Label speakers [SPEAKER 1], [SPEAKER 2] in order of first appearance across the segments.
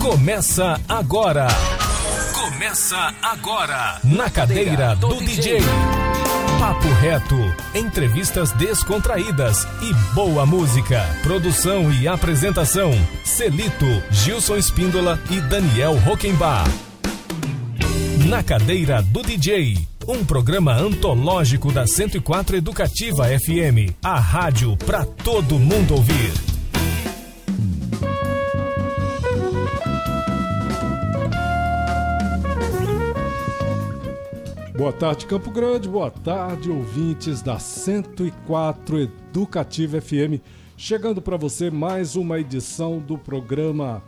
[SPEAKER 1] Começa agora. Começa agora. Na cadeira do DJ. Papo reto, entrevistas descontraídas e boa música. Produção e apresentação: Celito, Gilson Espíndola e Daniel Rockenbach. Na cadeira do DJ. Um programa antológico da 104 Educativa FM. A rádio para todo mundo ouvir.
[SPEAKER 2] Boa tarde, Campo Grande. Boa tarde, ouvintes da 104 Educativa FM. Chegando para você mais uma edição do programa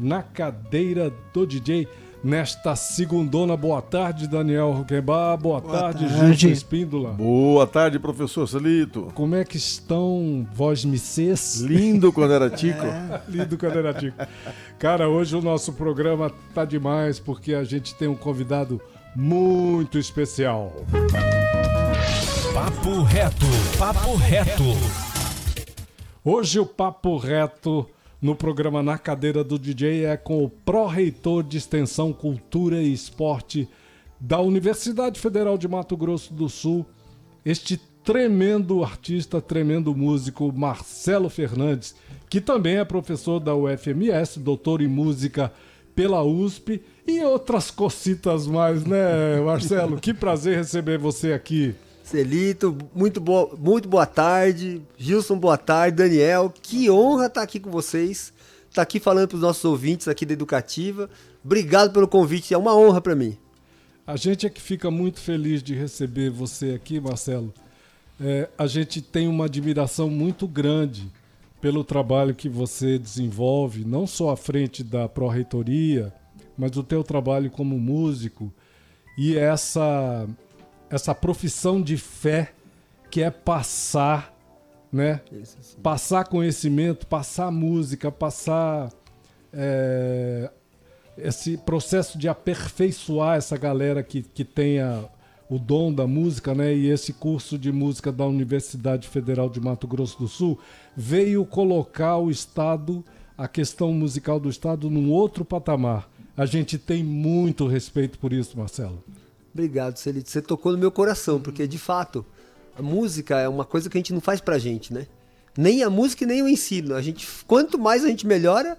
[SPEAKER 2] Na Cadeira do DJ. Nesta segundona, boa tarde, Daniel Roquembar. Boa, boa tarde, tarde. Gilson Espíndola.
[SPEAKER 3] Boa tarde, professor Celito.
[SPEAKER 2] Como é que estão, vós micês?
[SPEAKER 3] Lindo quando era tico.
[SPEAKER 2] É. Lindo quando era tico. Cara, hoje o nosso programa tá demais porque a gente tem um convidado muito especial.
[SPEAKER 1] Papo reto, papo reto.
[SPEAKER 2] Hoje o papo reto no programa Na Cadeira do DJ é com o pró-reitor de Extensão, Cultura e Esporte da Universidade Federal de Mato Grosso do Sul, este tremendo artista, tremendo músico, Marcelo Fernandes, que também é professor da UFMS, doutor em música pela USP e outras cocitas mais, né, Marcelo? que prazer receber você aqui.
[SPEAKER 4] Celito, muito boa, muito boa tarde. Gilson, boa tarde. Daniel, que honra estar aqui com vocês. Estar aqui falando para os nossos ouvintes aqui da Educativa. Obrigado pelo convite, é uma honra para mim.
[SPEAKER 2] A gente é que fica muito feliz de receber você aqui, Marcelo. É, a gente tem uma admiração muito grande pelo trabalho que você desenvolve, não só à frente da Pró-Reitoria, mas o teu trabalho como músico e essa essa profissão de fé que é passar, né? Passar conhecimento, passar música, passar é, esse processo de aperfeiçoar essa galera que, que tenha o dom da música, né? E esse curso de música da Universidade Federal de Mato Grosso do Sul veio colocar o Estado, a questão musical do Estado, num outro patamar. A gente tem muito respeito por isso, Marcelo.
[SPEAKER 4] Obrigado, Celito. Você tocou no meu coração, porque de fato, a música é uma coisa que a gente não faz pra gente, né? Nem a música nem o ensino. A gente, quanto mais a gente melhora,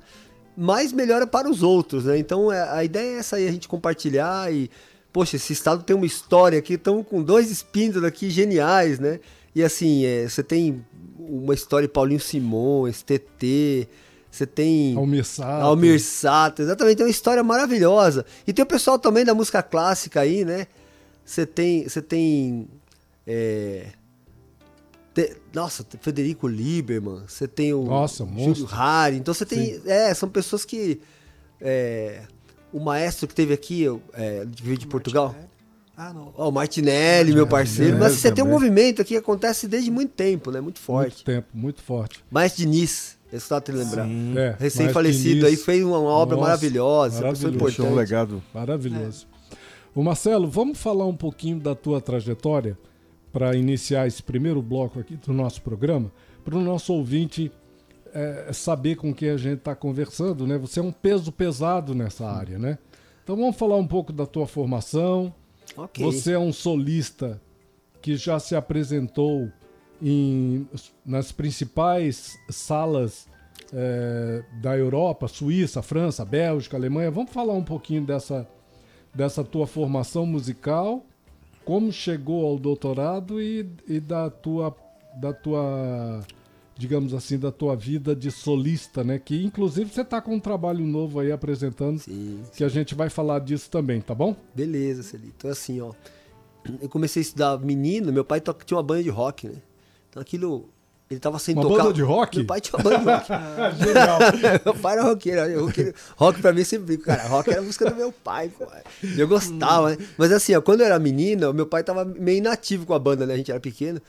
[SPEAKER 4] mais melhora para os outros, né? Então é, a ideia é essa aí, a gente compartilhar e poxa, esse estado tem uma história aqui, estamos com dois espíritos aqui geniais, né? E assim, é, você tem uma história de Paulinho Simon, STT, você tem.
[SPEAKER 2] Almir Sato.
[SPEAKER 4] Almir Sato, exatamente. Tem uma história maravilhosa. E tem o pessoal também da música clássica aí, né? Você tem. Você tem. É... nossa, Federico Lieberman, você tem o
[SPEAKER 2] nossa,
[SPEAKER 4] Júlio Hari. Então você tem. Sim. É, são pessoas que. É, o maestro que teve aqui, é, que veio de Portugal. Ah, não. Oh, o Martinelli, meu parceiro. Mas você tem um movimento aqui que acontece desde muito tempo, né? Muito forte.
[SPEAKER 2] Muito tempo, muito forte.
[SPEAKER 4] Maestro Diniz. Te lembrar. É, Recém-falecido aí, fez uma obra Nossa, maravilhosa,
[SPEAKER 2] maravilhoso.
[SPEAKER 4] importante.
[SPEAKER 3] um legado.
[SPEAKER 2] Maravilhoso. É. O Marcelo, vamos falar um pouquinho da tua trajetória para iniciar esse primeiro bloco aqui do nosso programa, para o nosso ouvinte é, saber com quem a gente está conversando, né? Você é um peso pesado nessa área, né? Então vamos falar um pouco da tua formação. Okay. Você é um solista que já se apresentou em, nas principais salas é, da Europa, Suíça, França, Bélgica, Alemanha. Vamos falar um pouquinho dessa, dessa tua formação musical, como chegou ao doutorado e, e da tua da tua digamos assim da tua vida de solista, né? Que inclusive você está com um trabalho novo aí apresentando, sim, sim. que a gente vai falar disso também, tá bom?
[SPEAKER 4] Beleza, Celito. Então assim, ó, eu comecei a estudar menino, meu pai tinha uma banda de rock, né? Então aquilo. Ele tava sem
[SPEAKER 2] uma
[SPEAKER 4] tocar.
[SPEAKER 2] Banda de rock?
[SPEAKER 4] Meu pai tinha uma banda de rock.
[SPEAKER 2] Genial.
[SPEAKER 4] meu pai era roqueiro, roqueiro. Rock pra mim sempre cara. Rock era a música do meu pai, pô. Eu gostava, né? Mas assim, ó, quando eu era menina, meu pai tava meio inativo com a banda, né? A gente era pequeno.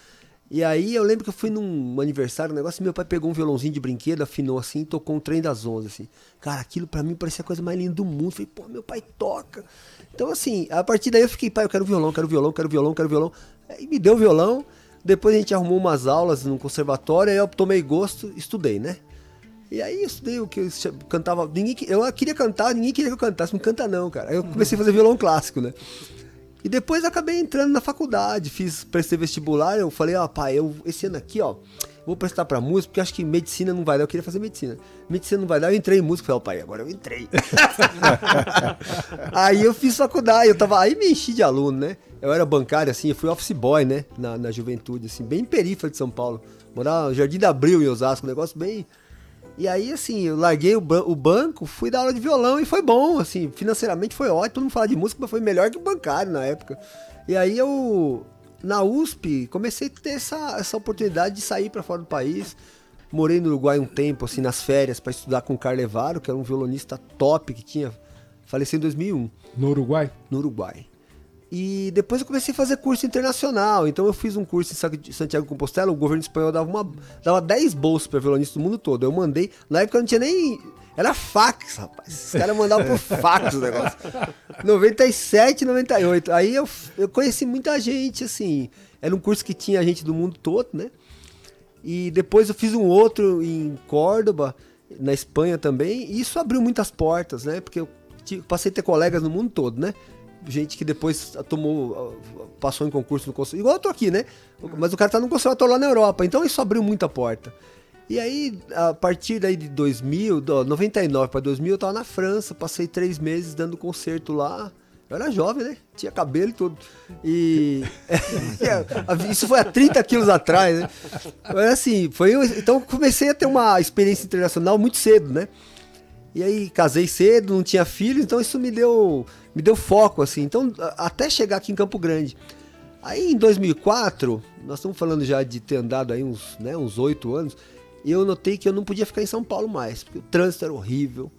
[SPEAKER 4] E aí eu lembro que eu fui num aniversário, um negócio, e meu pai pegou um violãozinho de brinquedo, afinou assim, e tocou um trem das onze, assim. Cara, aquilo para mim parecia a coisa mais linda do mundo. falei, pô, meu pai toca. Então, assim, a partir daí eu fiquei, pai, eu quero violão, quero violão, quero violão, quero violão. Aí me deu o violão. Depois a gente arrumou umas aulas no conservatório, aí eu tomei gosto, estudei, né? E aí eu estudei o que eu cantava. Ninguém, eu queria cantar, ninguém queria que eu cantasse. Não canta não, cara. Aí eu comecei a fazer violão clássico, né? E depois acabei entrando na faculdade, fiz, prestei vestibular, eu falei, ó, pai, eu esse ano aqui, ó, vou prestar pra música, porque acho que medicina não vai dar, eu queria fazer medicina. Medicina não vai dar, eu entrei em música, falei, ó, pai, agora eu entrei. aí eu fiz faculdade, eu tava, aí me enchi de aluno, né? Eu era bancário, assim, eu fui office boy, né, na, na juventude, assim, bem perífera de São Paulo. Morava no Jardim da Abril, em Osasco, um negócio bem... E aí, assim, eu larguei o, o banco, fui dar aula de violão e foi bom, assim, financeiramente foi ótimo, todo mundo fala de música, mas foi melhor que o bancário na época. E aí eu, na USP, comecei a ter essa, essa oportunidade de sair para fora do país. Morei no Uruguai um tempo, assim, nas férias, para estudar com o Carlevaro, que era um violonista top que tinha, faleceu em 2001
[SPEAKER 2] No Uruguai?
[SPEAKER 4] no Uruguai. E depois eu comecei a fazer curso internacional. Então eu fiz um curso em Sa- Santiago de Compostela. O governo espanhol dava, uma, dava 10 bolsas para violonistas do mundo todo. Eu mandei. Na época não tinha nem. Era fax, rapaz. Os caras mandavam por fax o negócio. 97, 98. Aí eu, eu conheci muita gente, assim. Era um curso que tinha gente do mundo todo, né? E depois eu fiz um outro em Córdoba, na Espanha também, e isso abriu muitas portas, né? Porque eu passei a ter colegas no mundo todo, né? Gente que depois tomou, passou em concurso no conservatório. Igual eu tô aqui, né? Mas o cara tá no conservatório lá na Europa, então isso abriu muita porta. E aí, a partir daí de 2000, do 99 para 2000, eu tava na França, passei três meses dando concerto lá. Eu era jovem, né? Tinha cabelo e tudo. E. Isso foi há 30 quilos atrás, né? Mas assim, foi. Então comecei a ter uma experiência internacional muito cedo, né? E aí casei cedo, não tinha filhos, então isso me deu, me deu foco, assim. Então, até chegar aqui em Campo Grande. Aí em 2004, nós estamos falando já de ter andado aí uns, né, uns 8 anos, e eu notei que eu não podia ficar em São Paulo mais, porque o trânsito era horrível.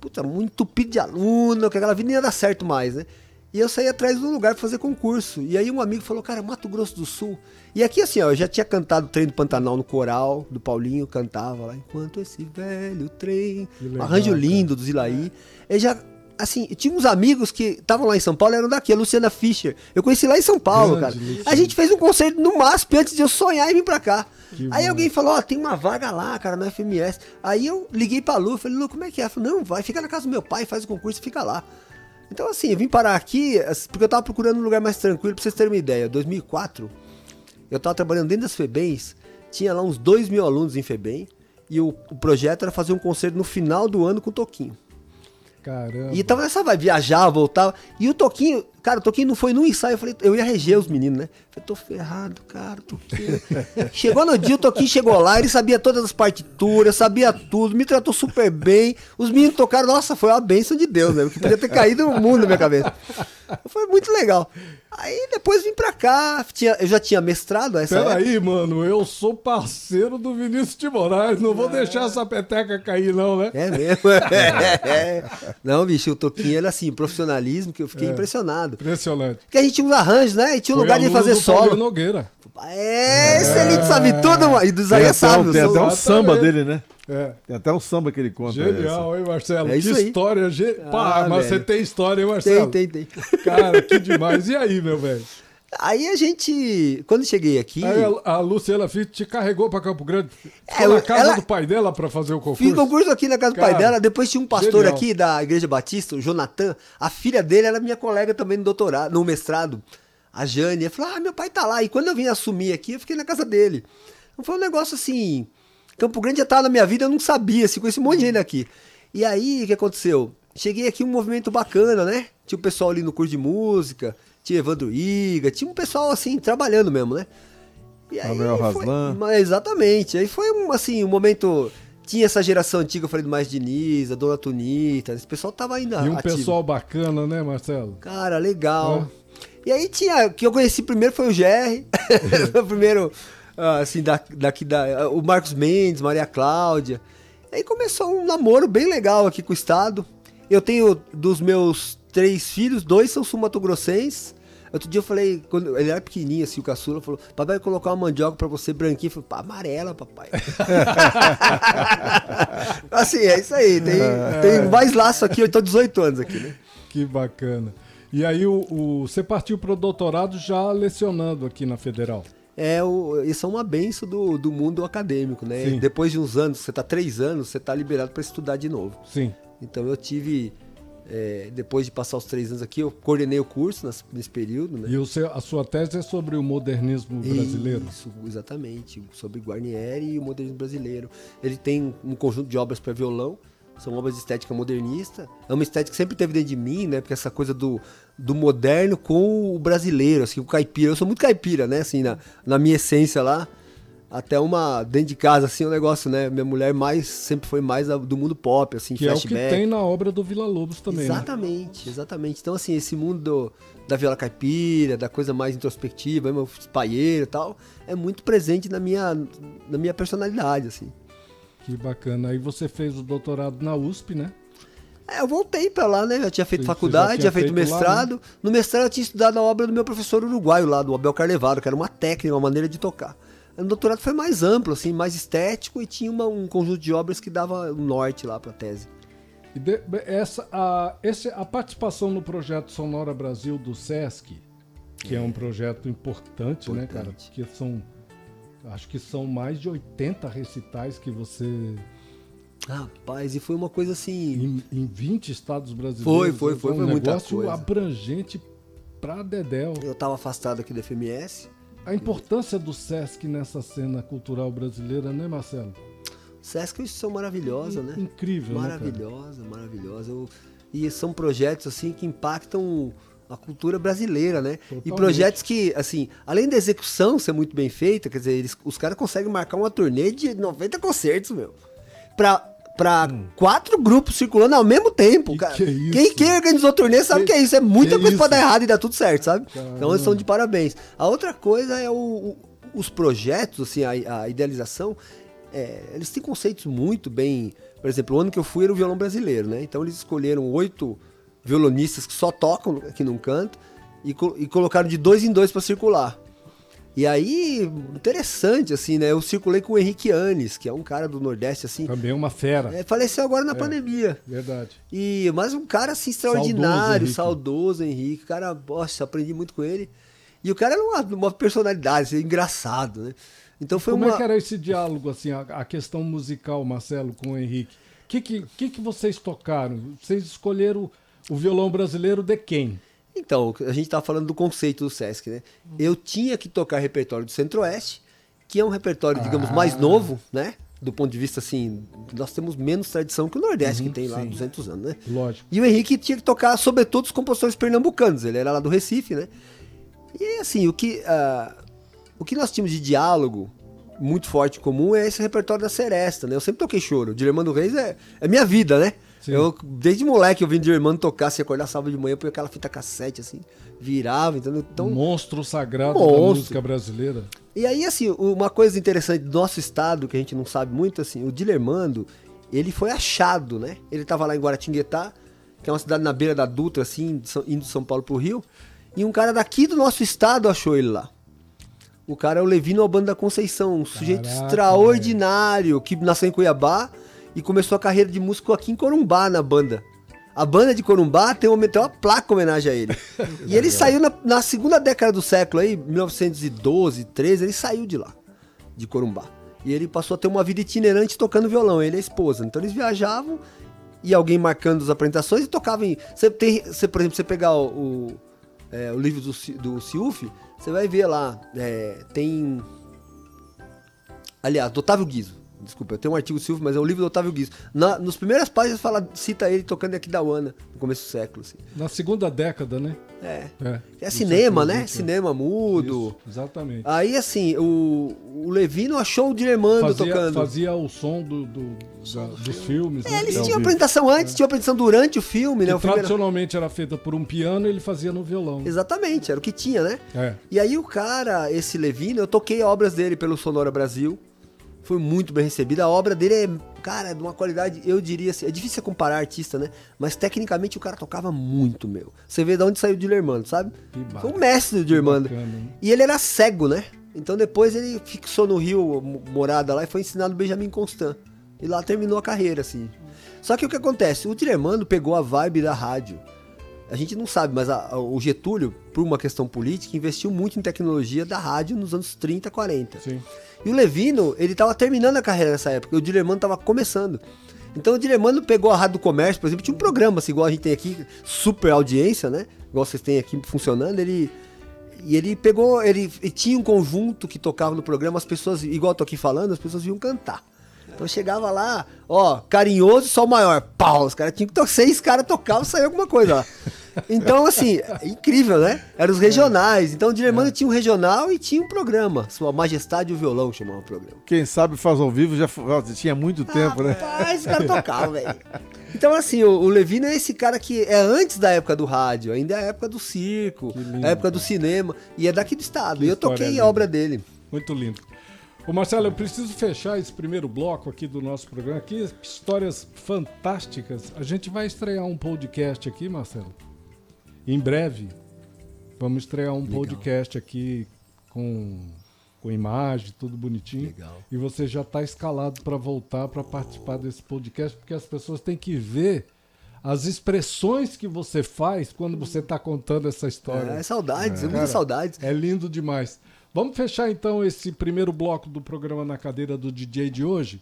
[SPEAKER 4] Puta, muito entupido de aluno, que aquela vida nem ia dar certo mais, né? E eu saí atrás de um lugar pra fazer concurso. E aí um amigo falou, cara, Mato Grosso do Sul. E aqui assim, ó, eu já tinha cantado o trem do Pantanal no coral, do Paulinho, cantava lá, enquanto esse velho trem.
[SPEAKER 2] Legal,
[SPEAKER 4] arranjo
[SPEAKER 2] cara.
[SPEAKER 4] lindo do Zilaí. Eu já, assim, tinha uns amigos que estavam lá em São Paulo, eram daqui, a Luciana Fischer. Eu conheci lá em São Paulo,
[SPEAKER 2] Grande
[SPEAKER 4] cara.
[SPEAKER 2] Luciana.
[SPEAKER 4] A gente fez um concerto no MASP antes de eu sonhar em vir pra cá.
[SPEAKER 2] Que
[SPEAKER 4] aí
[SPEAKER 2] bom.
[SPEAKER 4] alguém falou, ó, tem uma vaga lá, cara, na FMS. Aí eu liguei pra Lu, falei, Lu, como é que é? Ela falou, não, vai, fica na casa do meu pai, faz o concurso e fica lá. Então, assim, eu vim parar aqui porque eu tava procurando um lugar mais tranquilo, pra vocês terem uma ideia. 2004, eu tava trabalhando dentro das FEBEMs, tinha lá uns 2 mil alunos em FEBEM, e o, o projeto era fazer um concerto no final do ano com o Toquinho.
[SPEAKER 2] Caramba.
[SPEAKER 4] E tava nessa vai, viajava, voltava. E o Toquinho, cara, o Toquinho não foi num ensaio, eu falei, eu ia reger os meninos, né? Falei, tô ferrado, cara, Toquinho. chegou no dia, o Toquinho chegou lá, ele sabia todas as partituras, sabia tudo, me tratou super bem. Os meninos tocaram, nossa, foi uma bênção de Deus, né? Porque podia ter caído no mundo na minha cabeça. Foi muito legal. Aí depois vim pra cá, tinha, eu já tinha mestrado essa época.
[SPEAKER 2] Peraí, mano, eu sou parceiro do Vinícius de Moraes, não vou deixar essa peteca cair, não, né?
[SPEAKER 4] É mesmo? É. Não, bicho, o Toquinho era assim, profissionalismo, que eu fiquei
[SPEAKER 2] É.
[SPEAKER 4] impressionado.
[SPEAKER 2] Impressionante.
[SPEAKER 4] Porque a gente tinha uns arranjos, né? E tinha um
[SPEAKER 2] Foi
[SPEAKER 4] lugar de fazer
[SPEAKER 2] do
[SPEAKER 4] solo.
[SPEAKER 2] Nogueira.
[SPEAKER 4] É, esse ele sabe tudo, mano. E do Isaías sabe.
[SPEAKER 3] tem até um samba dele, né?
[SPEAKER 2] É.
[SPEAKER 3] Tem até um samba que ele conta.
[SPEAKER 2] Genial, hein, Marcelo?
[SPEAKER 4] É isso
[SPEAKER 2] que
[SPEAKER 4] aí.
[SPEAKER 2] história. Ge... Pá,
[SPEAKER 4] Ah,
[SPEAKER 2] mas
[SPEAKER 4] velho.
[SPEAKER 2] você tem história, hein, Marcelo?
[SPEAKER 4] Tem, tem, tem.
[SPEAKER 2] Cara, que demais. E aí, meu velho?
[SPEAKER 4] Aí a gente, quando cheguei aqui,
[SPEAKER 2] Aí a, Luciana Fitch te carregou pra Campo Grande. Ficou
[SPEAKER 4] É,
[SPEAKER 2] na
[SPEAKER 4] eu-
[SPEAKER 2] casa
[SPEAKER 4] ela-
[SPEAKER 2] do pai dela pra fazer o concurso.
[SPEAKER 4] fiz concurso aqui na casa do
[SPEAKER 2] Cara,
[SPEAKER 4] pai dela. Depois tinha um pastor
[SPEAKER 2] genial.
[SPEAKER 4] aqui da Igreja Batista, o Jonathan. A filha dele era minha colega também no doutorado, no mestrado. A Jane. Ela falou: Ah, meu pai tá lá. E quando eu vim assumir aqui, eu fiquei na casa dele. Então foi um negócio assim. Campo Grande já tava na minha vida, eu não sabia, assim, conheci um monte de gente aqui. E aí, o que aconteceu? Cheguei aqui um movimento bacana, né? Tinha o pessoal ali no curso de música, tinha Evandro Iga, tinha um pessoal assim, trabalhando mesmo, né? E aí
[SPEAKER 3] Manuel
[SPEAKER 4] foi- exatamente. Aí foi um, assim, um momento. Tinha essa geração antiga, eu falei do Mais Diniz, a Dona Tunita, esse pessoal tava ainda.
[SPEAKER 2] E um
[SPEAKER 4] ativo.
[SPEAKER 2] pessoal bacana, né, Marcelo?
[SPEAKER 4] Cara, legal. E aí tinha. O que eu conheci primeiro foi o GR. foi o primeiro, ah, assim, da, daqui da. O Marcos Mendes, Maria Cláudia. Aí começou um namoro bem legal aqui com o Estado. Eu tenho dos meus três filhos, dois são sumatogrossenses. Outro dia eu falei, quando ele era pequenininho, assim, o caçula, falou: Papai vai colocar uma mandioca pra você branquinha. Eu falei: Pá, amarela, papai. assim, é isso aí. Tem, tem mais laço aqui, eu tô 18 anos aqui, né?
[SPEAKER 2] Que bacana. E aí o, o- você partiu pro doutorado já lecionando aqui na Federal.
[SPEAKER 4] é o, isso é uma benção do, do mundo acadêmico, né?
[SPEAKER 2] Sim.
[SPEAKER 4] Depois de uns anos, você tá três anos, você tá liberado para estudar de novo.
[SPEAKER 2] Sim.
[SPEAKER 4] Então eu tive, é, depois de passar os três anos aqui, eu coordenei o curso nesse período, né?
[SPEAKER 2] E o seu- a sua tese é sobre o modernismo brasileiro.
[SPEAKER 4] Isso, exatamente, sobre Guarnieri e o modernismo brasileiro. Ele tem um conjunto de obras para violão, são obras de estética modernista. É uma estética que sempre teve dentro de mim, né? Porque essa coisa do, do moderno com o brasileiro, assim, o caipira. Eu sou muito caipira, né? Assim, na, na minha essência lá. Até uma, dentro de casa, assim, um negócio, né? Minha mulher mais, sempre foi mais do mundo pop, assim,
[SPEAKER 2] Que é o que
[SPEAKER 4] flashback.
[SPEAKER 2] tem na obra do Vila Lobos também. né?
[SPEAKER 4] Exatamente, exatamente. Então, assim, esse mundo do- da viola caipira, da coisa mais introspectiva, meu espaieiro e tal, é muito presente na minha, na minha personalidade, assim.
[SPEAKER 2] Que bacana. Aí você fez o doutorado na USP, né?
[SPEAKER 4] É, eu voltei pra lá, né? Eu tinha feito
[SPEAKER 2] já
[SPEAKER 4] faculdade,
[SPEAKER 2] tinha
[SPEAKER 4] tinha feito,
[SPEAKER 2] feito lá,
[SPEAKER 4] mestrado. No mestrado eu tinha estudado a obra do meu professor uruguaio lá, do Abel Carlevaro, que era uma técnica, uma maneira de tocar. No doutorado foi mais amplo, assim, mais estético e tinha uma- um conjunto de obras que dava um norte lá pra tese.
[SPEAKER 2] E de- essa, a, esse, a participação no projeto Sonora Brasil do SESC, que é, um projeto importante, né, cara?
[SPEAKER 4] Importante.
[SPEAKER 2] Porque são. Acho que são mais de 80 recitais que você.
[SPEAKER 4] Rapaz, e foi uma coisa assim.
[SPEAKER 2] Em, em 20 estados brasileiros.
[SPEAKER 4] Foi, foi,
[SPEAKER 2] é
[SPEAKER 4] foi,
[SPEAKER 2] um
[SPEAKER 4] foi muita
[SPEAKER 2] negócio
[SPEAKER 4] coisa.
[SPEAKER 2] abrangente pra Dedéu.
[SPEAKER 4] Eu tava afastado aqui da FMS.
[SPEAKER 2] A importância do SESC nessa cena cultural brasileira, né, Marcelo?
[SPEAKER 4] Sesc é uma instituição maravilhosa, né?
[SPEAKER 2] Incrível, né?
[SPEAKER 4] Maravilhosa, maravilhosa. Eu- e são projetos assim que impactam a cultura brasileira, né? E
[SPEAKER 2] Totalmente.
[SPEAKER 4] projetos que, assim, além da execução ser muito bem feita, quer dizer, eles, os caras conseguem marcar uma turnê de 90 concertos, meu. Pra, pra quatro grupos circulando ao mesmo tempo,
[SPEAKER 2] Hum. Que
[SPEAKER 4] cara.
[SPEAKER 2] que é isso?
[SPEAKER 4] Quem, quem organizou a turnê sabe que,
[SPEAKER 2] Que-
[SPEAKER 4] é isso. É muita
[SPEAKER 2] que
[SPEAKER 4] coisa pra
[SPEAKER 2] isso?
[SPEAKER 4] dar errado e dar tudo certo, sabe? Então eles são
[SPEAKER 2] Caramba.
[SPEAKER 4] de parabéns. A outra coisa é o, o- os projetos, assim, a, a idealização. é, eles têm conceitos muito bem. Por exemplo, o ano que eu fui era o violão brasileiro, né? Então eles escolheram oito violonistas que só tocam aqui num canto e, co- e colocaram de dois em dois para circular. E aí, interessante, assim, né? Eu circulei com o Henrique Anes, que é um cara do Nordeste, assim.
[SPEAKER 2] Também uma fera.
[SPEAKER 4] É, faleceu agora na pandemia.
[SPEAKER 2] Verdade.
[SPEAKER 4] E, mas um cara assim extraordinário,
[SPEAKER 2] Henrique.
[SPEAKER 4] saudoso, Henrique. Cara, nossa, aprendi muito com ele. E o cara era uma, uma personalidade, assim, engraçado, né? Então foi
[SPEAKER 2] Como
[SPEAKER 4] uma.
[SPEAKER 2] é que era esse diálogo, assim, a, a questão musical, Marcelo, com o Henrique? O que, que, que, que vocês tocaram? Vocês escolheram o violão brasileiro de quem?
[SPEAKER 4] Então, a gente tava falando do conceito do Sesc, né? Eu tinha que tocar repertório do Centro-Oeste, que é um repertório, digamos, mais
[SPEAKER 2] Ah.
[SPEAKER 4] novo, né? Do ponto de vista, assim, nós temos menos tradição que o Nordeste, que tem lá
[SPEAKER 2] Uhum, sim.
[SPEAKER 4] 200 anos, né?
[SPEAKER 2] Lógico.
[SPEAKER 4] E o Henrique tinha que tocar, sobretudo, os compositores pernambucanos. Ele era lá do Recife, né? E assim, o que, ah, o que nós tínhamos de diálogo muito forte comum é esse repertório da Seresta, né? Eu sempre toquei choro. O Dilermando Reis é, é minha vida, né?
[SPEAKER 2] Sim.
[SPEAKER 4] Eu, desde moleque, eu vim Dilermando tocar, se acordar sábado de manhã, põe aquela fita cassete, assim, virava, entendeu? Então,
[SPEAKER 2] Monstro sagrado da
[SPEAKER 4] Monstro.
[SPEAKER 2] música brasileira.
[SPEAKER 4] e aí, assim, uma coisa interessante do nosso estado, que a gente não sabe muito, assim, o Dilermando, ele foi achado, né? Ele tava lá em Guaratinguetá, que é uma cidade na beira da Dutra, assim, de indo de São Paulo pro Rio, e um cara daqui do nosso estado achou ele lá. O cara é o Levino Albano da Conceição, um sujeito
[SPEAKER 2] Caraca,
[SPEAKER 4] extraordinário, que nasceu em Cuiabá e começou a carreira de músico aqui em Corumbá, na banda. A banda de Corumbá tem uma, tem uma placa em homenagem a ele. e ele saiu na, na segunda década do século, aí, 1912, 13, ele saiu de lá, de Corumbá. E ele passou a ter uma vida itinerante tocando violão, ele e a esposa. Então eles viajavam e alguém marcando as apresentações e tocavam em. Você tem, você, por exemplo, você pegar o, o, é, o livro do, do você vai ver lá, é, tem. Aliás, do Otávio Guizo. Desculpa, eu tenho um artigo do Silvio, mas é o livro do Otávio Guizo. Na, nos primeiras páginas fala, cita ele tocando aqui da Uana, no começo do século. Assim.
[SPEAKER 2] Na segunda década, né?
[SPEAKER 4] É.
[SPEAKER 2] É,
[SPEAKER 4] É cinema, né?
[SPEAKER 2] XX,
[SPEAKER 4] Cinema mudo.
[SPEAKER 2] Isso, exatamente.
[SPEAKER 4] Aí, assim, o, o Levino achou o Dilemando
[SPEAKER 2] Fazia,
[SPEAKER 4] tocando.
[SPEAKER 2] fazia o som do, do- da- dos filmes.
[SPEAKER 4] É,
[SPEAKER 2] né?
[SPEAKER 4] eles
[SPEAKER 2] Ao
[SPEAKER 4] tinham apresentação antes, tinham apresentação durante o filme, né?
[SPEAKER 2] Que
[SPEAKER 4] O filme era-
[SPEAKER 2] tradicionalmente era feita por um piano, ele fazia no violão.
[SPEAKER 4] Exatamente, era o que tinha, né?
[SPEAKER 2] É.
[SPEAKER 4] E aí o cara, esse Levino, eu toquei obras dele pelo Sonora Brasil. Foi muito bem recebida. A obra dele é, cara, de uma qualidade, eu diria assim, é difícil comparar artista, né? Mas tecnicamente o cara tocava muito, meu. Você vê de onde saiu o Dilermando, sabe?
[SPEAKER 2] Que.
[SPEAKER 4] Foi o mestre do Dilermando. E ele era cego, né? Então depois ele fixou no Rio, mo- morada lá, e foi ensinado Benjamin Constant. E lá terminou a carreira, assim. Só que o que acontece? O Dilermando pegou a vibe da rádio. A gente não sabe, mas a- a- o Getúlio, por uma questão política, investiu muito em tecnologia da rádio nos anos 30, 40.
[SPEAKER 2] Sim.
[SPEAKER 4] E o Levino, ele tava terminando a carreira nessa época, e o Dilemano tava começando. Então o Dilemano pegou a Rádio do Comércio, por exemplo, tinha um programa, assim, igual a gente tem aqui, super audiência, né? Igual vocês têm aqui funcionando, ele. E ele pegou, ele, ele tinha um conjunto que tocava no programa, as pessoas, igual eu tô aqui falando, as pessoas iam cantar. Então chegava lá, ó, carinhoso, sol maior, pau, os caras tinham que tocar, seis caras tocavam, saía alguma coisa lá. Então, assim, é incrível, né? Eram os regionais. Então o Dilemano tinha um regional e tinha um programa. Sua Majestade e o Violão chamava o programa.
[SPEAKER 3] Quem sabe faz ao vivo já tinha muito tempo, né?
[SPEAKER 4] Rapaz, os caras tocavam, velho. Então, assim, o, o Levino é esse cara que é antes da época do rádio, ainda é a época do circo,
[SPEAKER 2] lindo,
[SPEAKER 4] a época do cinema, e é daqui do estado.
[SPEAKER 2] Que
[SPEAKER 4] e eu toquei
[SPEAKER 2] linda.
[SPEAKER 4] a obra dele.
[SPEAKER 2] Muito lindo. Ô Marcelo, eu preciso fechar esse primeiro bloco aqui do nosso programa. Aqui, histórias fantásticas. A gente vai estrear um podcast aqui, Marcelo. Em breve. Vamos estrear um podcast aqui com, com imagem, tudo bonitinho.
[SPEAKER 4] Legal.
[SPEAKER 2] E você já está escalado para voltar para participar desse podcast, porque as pessoas têm que ver as expressões que você faz quando você está contando essa história.
[SPEAKER 4] É, saudades, é,
[SPEAKER 2] Cara,
[SPEAKER 4] muitas saudades.
[SPEAKER 2] É lindo demais. Vamos fechar então esse primeiro bloco do programa na cadeira do DJ de hoje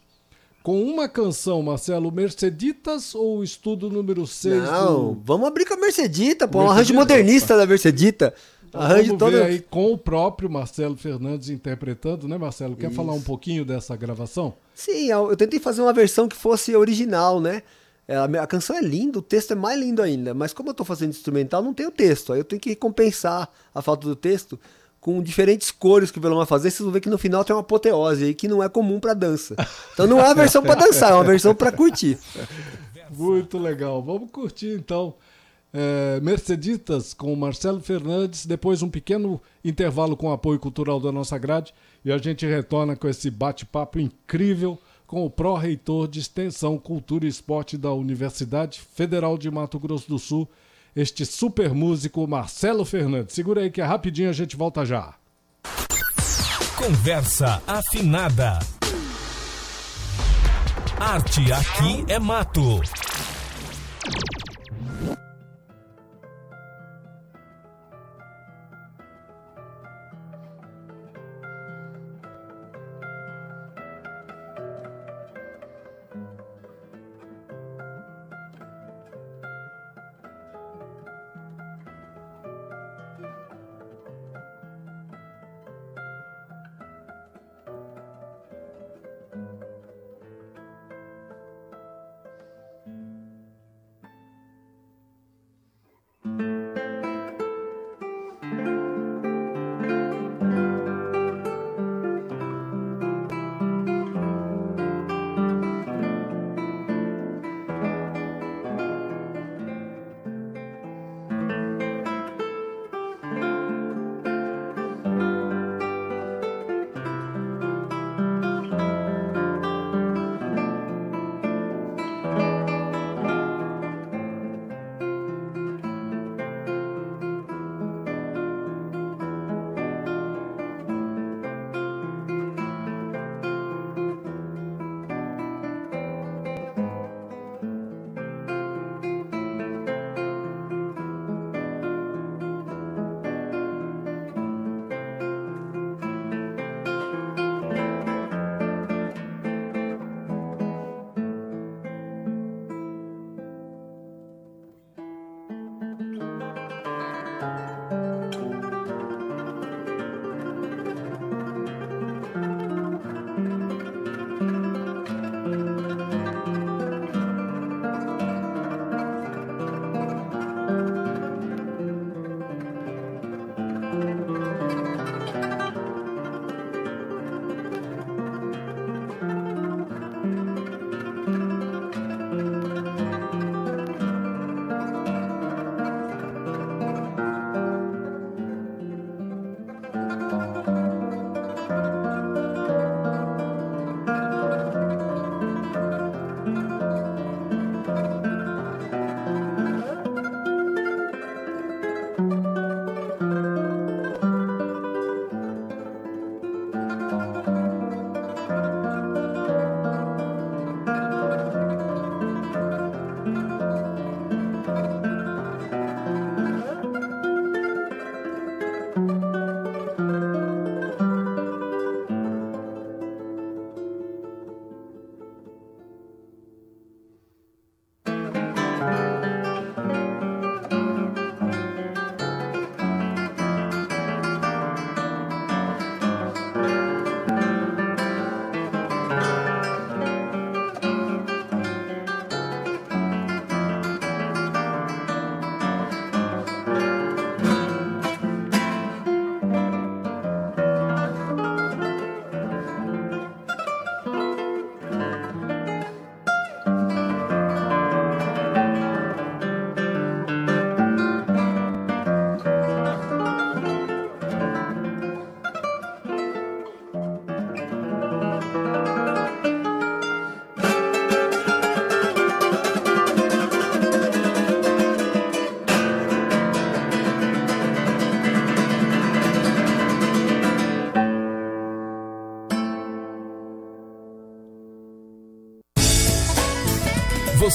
[SPEAKER 2] com uma canção, Marcelo, Merceditas ou estudo número 6
[SPEAKER 4] Não,
[SPEAKER 2] do...
[SPEAKER 4] vamos abrir com a Mercedita, pô, um
[SPEAKER 2] Mercedita?
[SPEAKER 4] arranjo modernista da Mercedita.
[SPEAKER 2] Então
[SPEAKER 4] Arranjo
[SPEAKER 2] vamos
[SPEAKER 4] todo.
[SPEAKER 2] ver aí com o próprio Marcelo Fernandes interpretando, né, Marcelo? Quer falar um pouquinho dessa gravação?
[SPEAKER 4] Sim, eu tentei fazer uma versão que fosse original, né? É, a canção é linda, o texto é mais lindo ainda, mas como eu tô fazendo instrumental, não tem o texto. Aí eu tenho que compensar a falta do texto com diferentes cores que o violão vai fazer. Vocês vão ver que no final tem uma apoteose aí que não é comum pra dança. Então não é uma versão pra dançar, é uma versão pra curtir.
[SPEAKER 2] Muito legal. Vamos curtir então. é, Merceditas com o Marcelo Fernandes, depois um pequeno intervalo com o apoio cultural da nossa grade e a gente retorna com esse bate-papo incrível com o pró-reitor de Extensão, Cultura e Esporte da Universidade Federal de Mato Grosso do Sul, este super músico Marcelo Fernandes. Segura aí que é rapidinho, a gente volta já.
[SPEAKER 1] Conversa afinada. Arte aqui é mato.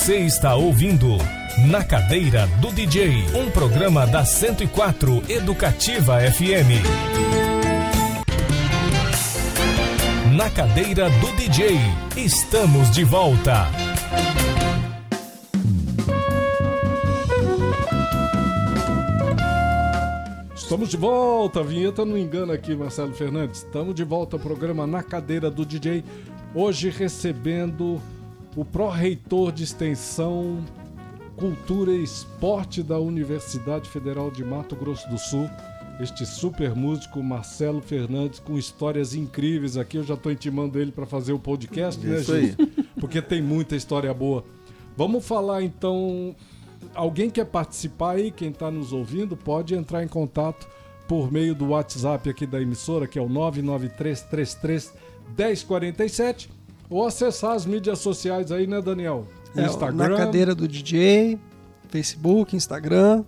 [SPEAKER 1] Você está ouvindo Na Cadeira do DJ, um programa da 104 Educativa FM. Na Cadeira do DJ, estamos de volta.
[SPEAKER 2] Estamos de volta, a vinheta não engana aqui, Marcelo Fernandes. Estamos de volta ao programa Na Cadeira do DJ. Hoje recebendo o pró-reitor de extensão, cultura e esporte da Universidade Federal de Mato Grosso do Sul, este super músico Marcelo Fernandes, com histórias incríveis aqui. Eu já estou intimando ele para fazer o podcast, né,
[SPEAKER 3] Isso aí.
[SPEAKER 2] Gil? Porque tem muita história boa. Vamos falar então. Alguém quer participar aí? Quem está nos ouvindo pode entrar em contato por meio do WhatsApp aqui da emissora, que é o 99333 1047, ou acessar as mídias sociais aí, né, Daniel?
[SPEAKER 5] É, na cadeira do DJ, Facebook, Instagram.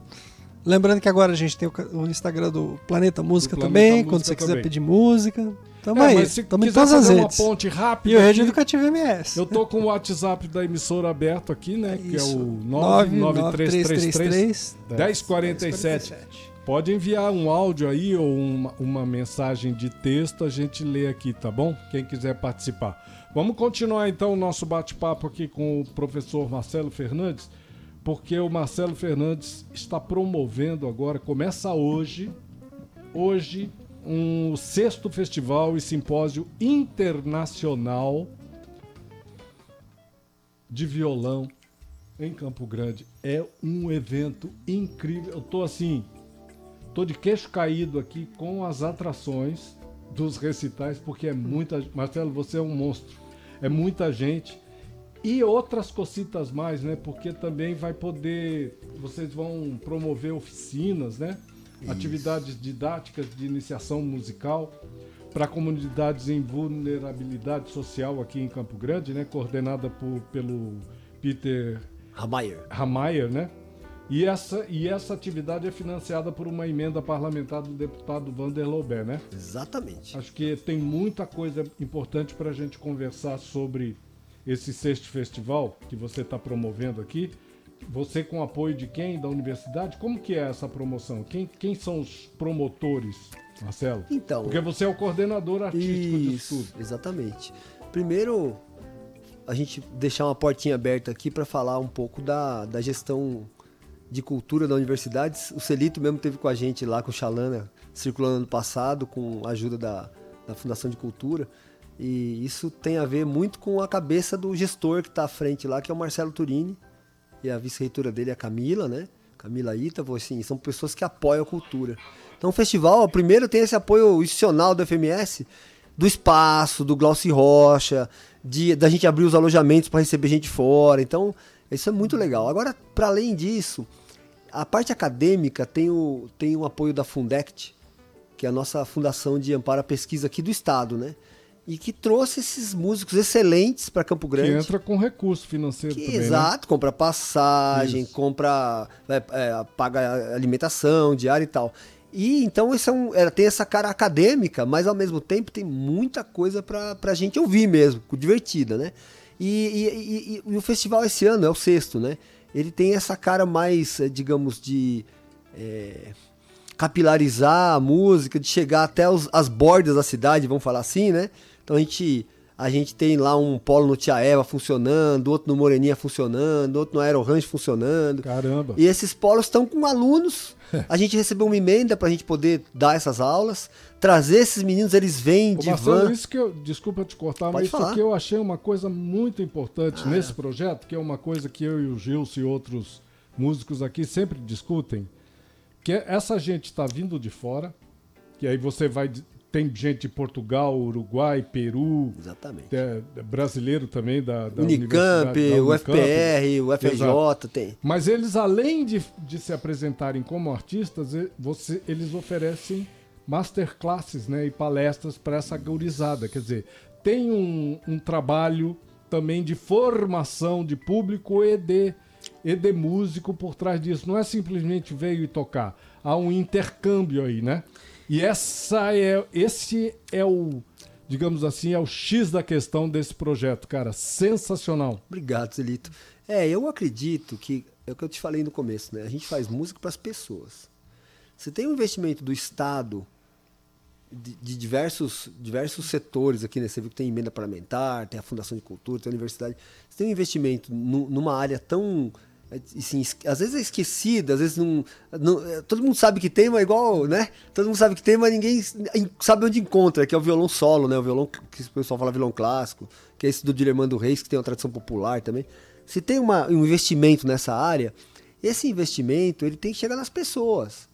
[SPEAKER 5] Lembrando que agora a gente tem o Instagram do Planeta Música
[SPEAKER 2] Do Planeta
[SPEAKER 5] também,
[SPEAKER 2] Música
[SPEAKER 5] quando você quiser
[SPEAKER 2] também.
[SPEAKER 5] pedir música. Tamo
[SPEAKER 2] É,
[SPEAKER 5] aí, tamo em
[SPEAKER 2] quiser
[SPEAKER 5] todas as
[SPEAKER 2] fazer uma
[SPEAKER 5] redes.
[SPEAKER 2] ponte rápida
[SPEAKER 5] E o Rede Educativa MS.
[SPEAKER 2] Eu tô com o WhatsApp da emissora aberto aqui, né? Que é o
[SPEAKER 5] 99333
[SPEAKER 2] 99333 1047. Pode enviar um áudio aí ou uma, uma mensagem de texto, a gente lê aqui, tá bom? Quem quiser participar. Vamos continuar então o nosso bate-papo aqui com o professor Marcelo Fernandes, porque o Marcelo Fernandes está promovendo agora, começa hoje, hoje, um sexto festival e simpósio internacional de violão em Campo Grande. É um evento incrível. Eu tô assim, tô de queixo caído aqui com as atrações dos recitais, porque é muita. Marcelo, você é um monstro. É muita gente. E outras cocitas mais, né? Porque também vai poder. Vocês vão promover oficinas, né? Atividades didáticas de iniciação musical para comunidades em vulnerabilidade social aqui em Campo Grande, né? Coordenada por, pelo Peter
[SPEAKER 4] Ramayer.
[SPEAKER 2] Ramayer, né? E essa, e essa atividade é financiada por uma emenda parlamentar do deputado Vander Loubet, né?
[SPEAKER 4] Exatamente.
[SPEAKER 2] Acho que tem muita coisa importante para a gente conversar sobre esse sexto festival que você está promovendo aqui. Você com apoio de quem? Da universidade? Como que é essa promoção? Quem, quem são os promotores, Marcelo?
[SPEAKER 4] Então,
[SPEAKER 2] Porque você é o coordenador artístico disso
[SPEAKER 4] Isso,
[SPEAKER 2] tudo.
[SPEAKER 4] exatamente. Primeiro, a gente deixar uma portinha aberta aqui para falar um pouco da, da gestão de cultura da universidade. O Celito mesmo teve com a gente lá com o Xalana, circulando ano passado, com a ajuda da, da Fundação de Cultura. E isso tem a ver muito com a cabeça do gestor que está à frente lá, que é o Marcelo Turini. E a vice-reitora dele é a Camila, né? Camila Ítavo, assim, são pessoas que apoiam a cultura. Então o festival, primeiro tem esse apoio institucional do FMS, do espaço, do Glauci Rocha, de, da gente abrir os alojamentos para receber gente fora. Então, isso é muito legal. Agora, para além disso, a parte acadêmica tem o, tem o apoio da Fundect, que é a nossa fundação de amparo à pesquisa aqui do estado, né? E que trouxe esses músicos excelentes para Campo
[SPEAKER 2] Que
[SPEAKER 4] Grande.
[SPEAKER 2] entra com recurso financeiro
[SPEAKER 4] Que,
[SPEAKER 2] também, né?
[SPEAKER 4] exato, compra passagem,
[SPEAKER 2] Isso.
[SPEAKER 4] compra, é, é, paga alimentação, diária e tal. E então esse é um, é, tem essa cara acadêmica, mas ao mesmo tempo tem muita coisa pra, pra gente ouvir mesmo, divertida, né? E, e- e- e- e o festival esse ano é o sexto, né? Ele tem essa cara mais, eh, digamos, de é, capilarizar a música, de chegar até os- as bordas da cidade, vamos falar assim, né? Então a gente, a gente tem lá um polo no Tia Eva funcionando, outro no Moreninha funcionando, outro no Aero Ranch funcionando.
[SPEAKER 2] Caramba.
[SPEAKER 4] E esses polos estão com alunos. A gente recebeu uma emenda para a gente poder dar essas aulas, trazer esses meninos, eles vêm
[SPEAKER 2] Ô,
[SPEAKER 4] de
[SPEAKER 2] Marcelo,
[SPEAKER 4] van.
[SPEAKER 2] isso que eu, desculpa te cortar,
[SPEAKER 4] Pode
[SPEAKER 2] mas isso
[SPEAKER 4] falar.
[SPEAKER 2] aqui eu achei uma coisa muito importante nesse projeto, que é uma coisa que eu e o Gilson e outros músicos aqui sempre discutem, que é essa gente está vindo de fora, que aí você vai tem gente de Portugal, Uruguai, Peru,
[SPEAKER 4] Exatamente.
[SPEAKER 2] é, brasileiro também da, da
[SPEAKER 4] Unicamp,
[SPEAKER 2] da
[SPEAKER 4] o. FPR, o
[SPEAKER 2] Exato.
[SPEAKER 4] tem.
[SPEAKER 2] Mas eles, além de, de se apresentarem como artistas, você, eles oferecem masterclasses né, e palestras para essa gurizada. Quer dizer, tem um, um trabalho também de formação de público e de, e de músico por trás disso. Não é simplesmente veio e tocar. Há um intercâmbio aí, né? E essa é, esse é o, digamos assim, é o X da questão desse projeto, cara. Sensacional.
[SPEAKER 4] Obrigado, Celito. É, eu acredito que é o que eu te falei no começo, né? A gente faz música para as pessoas. Você tem um investimento do Estado de, de diversos, diversos setores aqui, né? Você viu que tem emenda parlamentar, tem a Fundação de Cultura, tem a universidade. Você tem um investimento nu- numa área tão. Assim, às vezes é esquecida, às vezes não, não- é, Todo mundo sabe que tem, mas igual, né? Todo mundo sabe que tem, mas ninguém sabe onde encontra, que é o violão solo, né? O violão que o pessoal fala violão clássico, que é esse do Dilermando Reis, que tem uma tradição popular também. Se tem uma- um investimento nessa área, esse investimento ele tem que chegar nas pessoas.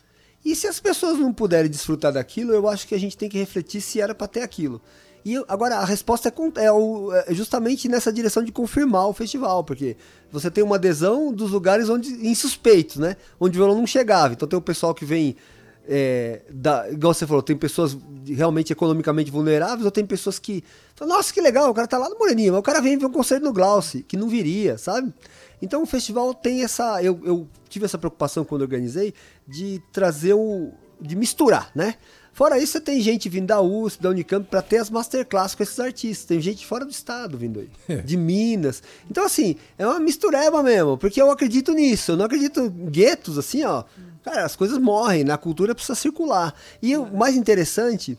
[SPEAKER 4] E se as pessoas não puderem desfrutar daquilo, eu acho que a gente tem que refletir se era para ter aquilo. E eu- agora a resposta é, é o- é justamente nessa direção de confirmar o festival, porque você tem uma adesão dos lugares onde insuspeitos, né? Onde o violão não chegava. Então tem o pessoal que vem é, da, igual você falou, tem pessoas realmente economicamente vulneráveis, ou tem pessoas que nossa, que legal, o cara tá lá no Moreninha, mas o cara vem ver um concerto no Glauce, que não viria, sabe? Então o festival tem essa. Eu, eu tive essa preocupação quando organizei de trazer o. de misturar, né? Fora isso, você tem gente vindo da USP, da Unicamp, para ter as masterclass com esses artistas. Tem gente fora do estado vindo aí, de Minas. Então, assim, é uma mistureba mesmo, porque eu acredito nisso. Eu não acredito em guetos, assim, ó. Cara, as coisas morrem, na cultura precisa circular. E o mais interessante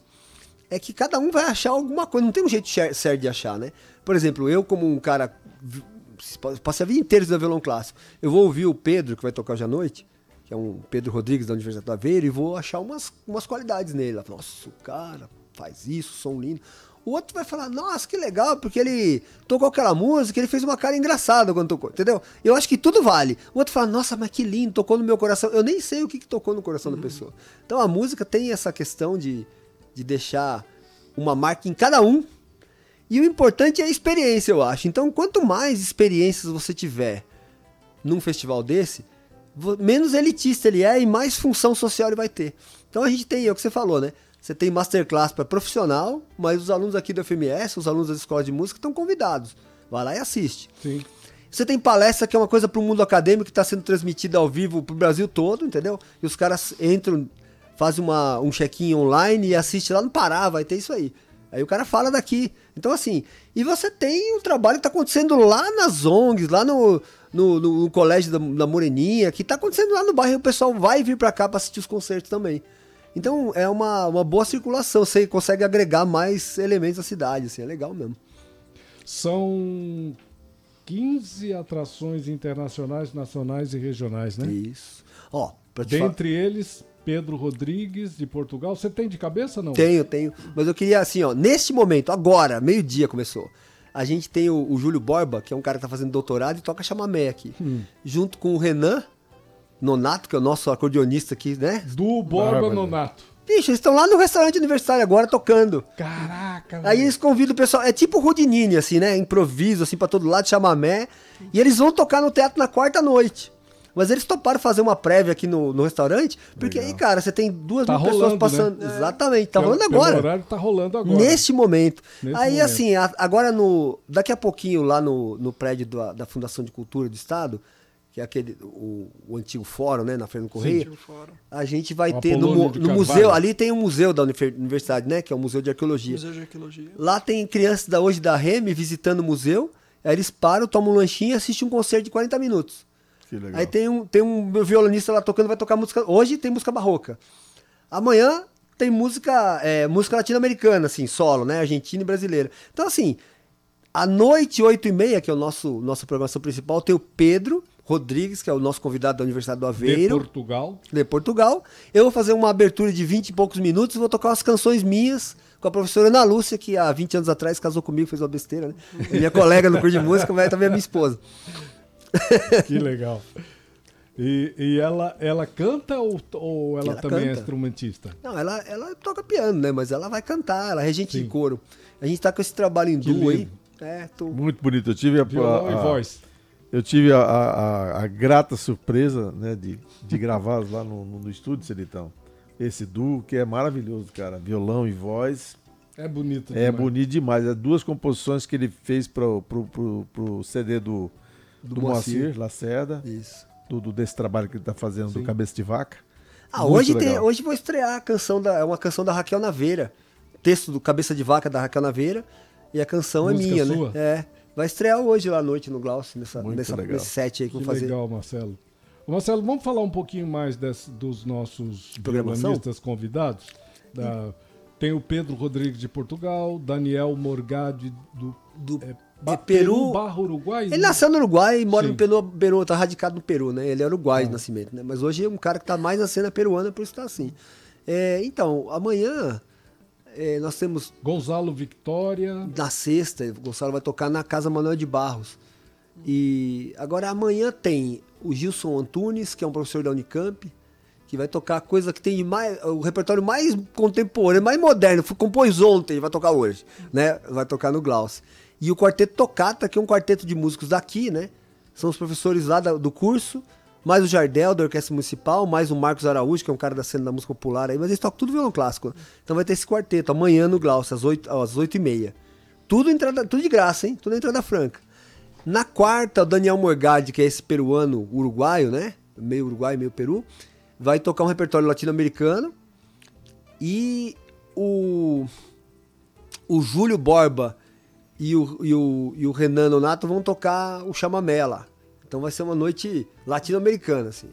[SPEAKER 4] é que cada um vai achar alguma coisa. Não tem um jeito cer- certo de achar, né? Por exemplo, eu como um cara... Passei a vida inteira estudando violão clássico. Eu vou ouvir o Pedro, que vai tocar hoje à noite, que é um Pedro Rodrigues da Universidade do Aveiro, e vou achar umas, umas qualidades nele. Ela fala, Nossa, o cara faz isso, som lindo. O outro vai falar, nossa, que legal, porque ele tocou aquela música, ele fez uma cara engraçada quando tocou, entendeu? Eu acho que tudo vale. O outro fala, nossa, mas que lindo, tocou no meu coração. Eu nem sei o que, que tocou no coração da pessoa. Então a música tem essa questão de, de deixar uma marca em cada um. E o importante é a experiência, eu acho. Então, quanto mais experiências você tiver num festival desse, menos elitista ele é e mais função social ele vai ter. Então a gente tem, é o que você falou, né? Você tem masterclass para profissional, mas os alunos aqui do FMS, os alunos das escolas de música estão convidados. Vai lá e assiste.
[SPEAKER 2] Sim.
[SPEAKER 4] Você tem palestra que é uma coisa para o mundo acadêmico que está sendo transmitida ao vivo para o Brasil todo, entendeu? E os caras entram, fazem uma, um check-in online e assistem lá no Pará, vai ter isso aí. Aí o cara fala daqui. Então, assim, e você tem o trabalho que está acontecendo lá nas ONGs, lá no, no, no- no colégio da, da Moreninha, que está acontecendo lá no bairro o pessoal vai vir para cá para assistir os concertos também. Então é uma, uma boa circulação, você consegue agregar mais elementos à cidade, assim, é legal mesmo.
[SPEAKER 2] São 15 atrações internacionais, nacionais e regionais, né?
[SPEAKER 4] Isso. Ó.
[SPEAKER 2] Dentre eles, Pedro Rodrigues, de Portugal. Você tem de cabeça não?
[SPEAKER 4] Tenho, tenho. Mas eu queria, assim, ó, neste momento, agora, meio-dia começou. A gente tem o, o Júlio Borba, que é um cara que tá fazendo doutorado e toca chamamé aqui. Junto com o Renan Nonato, que é o nosso acordeonista aqui, né?
[SPEAKER 2] Do Borba
[SPEAKER 3] Bárbaro.
[SPEAKER 2] Nonato.
[SPEAKER 4] Bicho, eles estão lá no restaurante universitário agora tocando.
[SPEAKER 2] Caraca,
[SPEAKER 4] Aí
[SPEAKER 2] velho.
[SPEAKER 4] eles convidam o pessoal, é tipo Rudinini, assim, né? Improviso, assim, pra todo lado, chamamé. E eles vão tocar no teatro na quarta noite. Mas eles toparam fazer uma prévia aqui no, no restaurante, porque aí, cara, você tem duas
[SPEAKER 2] Tá
[SPEAKER 4] mil pessoas
[SPEAKER 2] rolando,
[SPEAKER 4] passando.
[SPEAKER 2] né?
[SPEAKER 4] Exatamente, tá
[SPEAKER 2] Pelo-
[SPEAKER 4] rolando agora.
[SPEAKER 2] horário tá rolando agora.
[SPEAKER 4] Neste momento.
[SPEAKER 2] Nesse
[SPEAKER 4] aí,
[SPEAKER 2] momento.
[SPEAKER 4] assim, a- agora no. Daqui a pouquinho, lá no, no prédio da, da Fundação de Cultura do Estado, que é aquele. O, o antigo fórum, né? Na Fernando Correia.
[SPEAKER 5] Fórum.
[SPEAKER 4] A gente vai
[SPEAKER 2] O
[SPEAKER 4] ter no, no museu. Ali tem um museu da universidade, né? Que é o Museu de Arqueologia.
[SPEAKER 5] Museu de Arqueologia.
[SPEAKER 4] Lá tem crianças da hoje da REME visitando o museu. Aí eles param, tomam um lanchinho e assistem um concerto de 40 minutos. Aí tem um, tem um violonista lá tocando, vai tocar música. Hoje tem música barroca. Amanhã tem música, é, música latino-americana, assim, solo, né? Argentina e brasileira. Então, assim, à noite, 8 e meia, que é o nosso nossa programação principal, tem o Pedro Rodrigues, que é o nosso convidado da Universidade do
[SPEAKER 2] De
[SPEAKER 4] Aveiro
[SPEAKER 2] Portugal.
[SPEAKER 4] de Portugal. Eu vou fazer uma abertura de 20 e poucos minutos e vou tocar umas canções minhas com a professora Ana Lúcia, que há 20 anos atrás casou comigo, fez uma besteira, né? É minha colega no curso de música, mas também é minha esposa.
[SPEAKER 2] Que legal. E, e ela, ela canta ou, ou ela,
[SPEAKER 4] Ela
[SPEAKER 2] também é
[SPEAKER 4] canta.
[SPEAKER 2] instrumentista?
[SPEAKER 4] Não, ela, ela toca piano, né? Mas ela vai cantar, ela é regente
[SPEAKER 2] Sim.
[SPEAKER 4] de coro. A gente tá com esse trabalho em duo aí. É, tô...
[SPEAKER 3] Muito bonito. Eu tive a,
[SPEAKER 2] Violão
[SPEAKER 3] a-
[SPEAKER 2] e
[SPEAKER 3] a-
[SPEAKER 2] voz.
[SPEAKER 3] Eu tive a, a- a- a grata surpresa né, de, de gravá-los lá no, no, no estúdio, Celitão. Esse duo que é maravilhoso, cara. Violão e voz.
[SPEAKER 2] É bonito
[SPEAKER 3] É
[SPEAKER 2] demais.
[SPEAKER 3] bonito demais. É duas composições que ele fez pro, pro, pro, pro CD do, do,
[SPEAKER 4] Moacir.
[SPEAKER 3] Moacir Lacerda,
[SPEAKER 4] Isso.
[SPEAKER 3] do, do- desse trabalho que ele tá fazendo do Cabeça de Vaca.
[SPEAKER 4] Ah,
[SPEAKER 3] Muito
[SPEAKER 4] hoje, tem, hoje vou estrear a canção da, é uma canção da Raquel Naveira. Texto do Cabeça de Vaca da Raquel Naveira. E a canção
[SPEAKER 2] Música
[SPEAKER 4] é minha,
[SPEAKER 2] sua?
[SPEAKER 4] né? É. vai estrear hoje lá à noite no Glaucio, nessa, nessa, nesse set aí que, eu
[SPEAKER 2] Que
[SPEAKER 4] vou fazer.
[SPEAKER 2] legal, Marcelo. Ô, Marcelo, vamos falar um pouquinho mais desse- dos nossos
[SPEAKER 4] Programação?
[SPEAKER 2] violonistas convidados? Da- tem o Pedro Rodrigues de Portugal, Daniel Morgade do
[SPEAKER 4] Do,
[SPEAKER 2] é,
[SPEAKER 4] de Peru.
[SPEAKER 2] Barra Uruguai.
[SPEAKER 4] Ele
[SPEAKER 2] né?
[SPEAKER 4] nasceu no Uruguai e mora
[SPEAKER 2] Sim.
[SPEAKER 4] no Peru, Peru, tá radicado no Peru, né? Ele é uruguai
[SPEAKER 2] Ah.
[SPEAKER 4] de nascimento, né? Mas hoje é um cara que tá mais na cena peruana, por isso tá assim. É, então, amanhã é, nós temos
[SPEAKER 2] Gonzalo Victoria.
[SPEAKER 4] na sexta, o Gonçalo vai tocar na Casa Manuel de Barros. E agora amanhã tem o Gilson Antunes, que é um professor da Unicamp, que vai tocar coisa que tem de mais, o repertório mais contemporâneo, mais moderno, foi- compôs ontem, vai tocar hoje, né? Vai tocar no Glaucio. E o Quarteto Tocata, que é um quarteto de músicos daqui, né? São os professores lá do curso, mais o Jardel, da Orquestra Municipal, mais o Marcos Araújo, que é um cara da cena da música popular aí, mas eles tocam tudo violão clássico. Então vai ter esse quarteto amanhã no Glaucio, às 8, às 8 e meia. Tudo, entrada, tudo de graça, hein? Tudo entrada franca. Na quarta, o Daniel Morgade, que é esse peruano uruguaio, né? Meio uruguai, meio peru, vai tocar um repertório latino-americano. E o, o Júlio Borba e o, e, o, e o Renan Nonato vão tocar o chamamé lá. Então vai ser uma noite latino-americana, assim.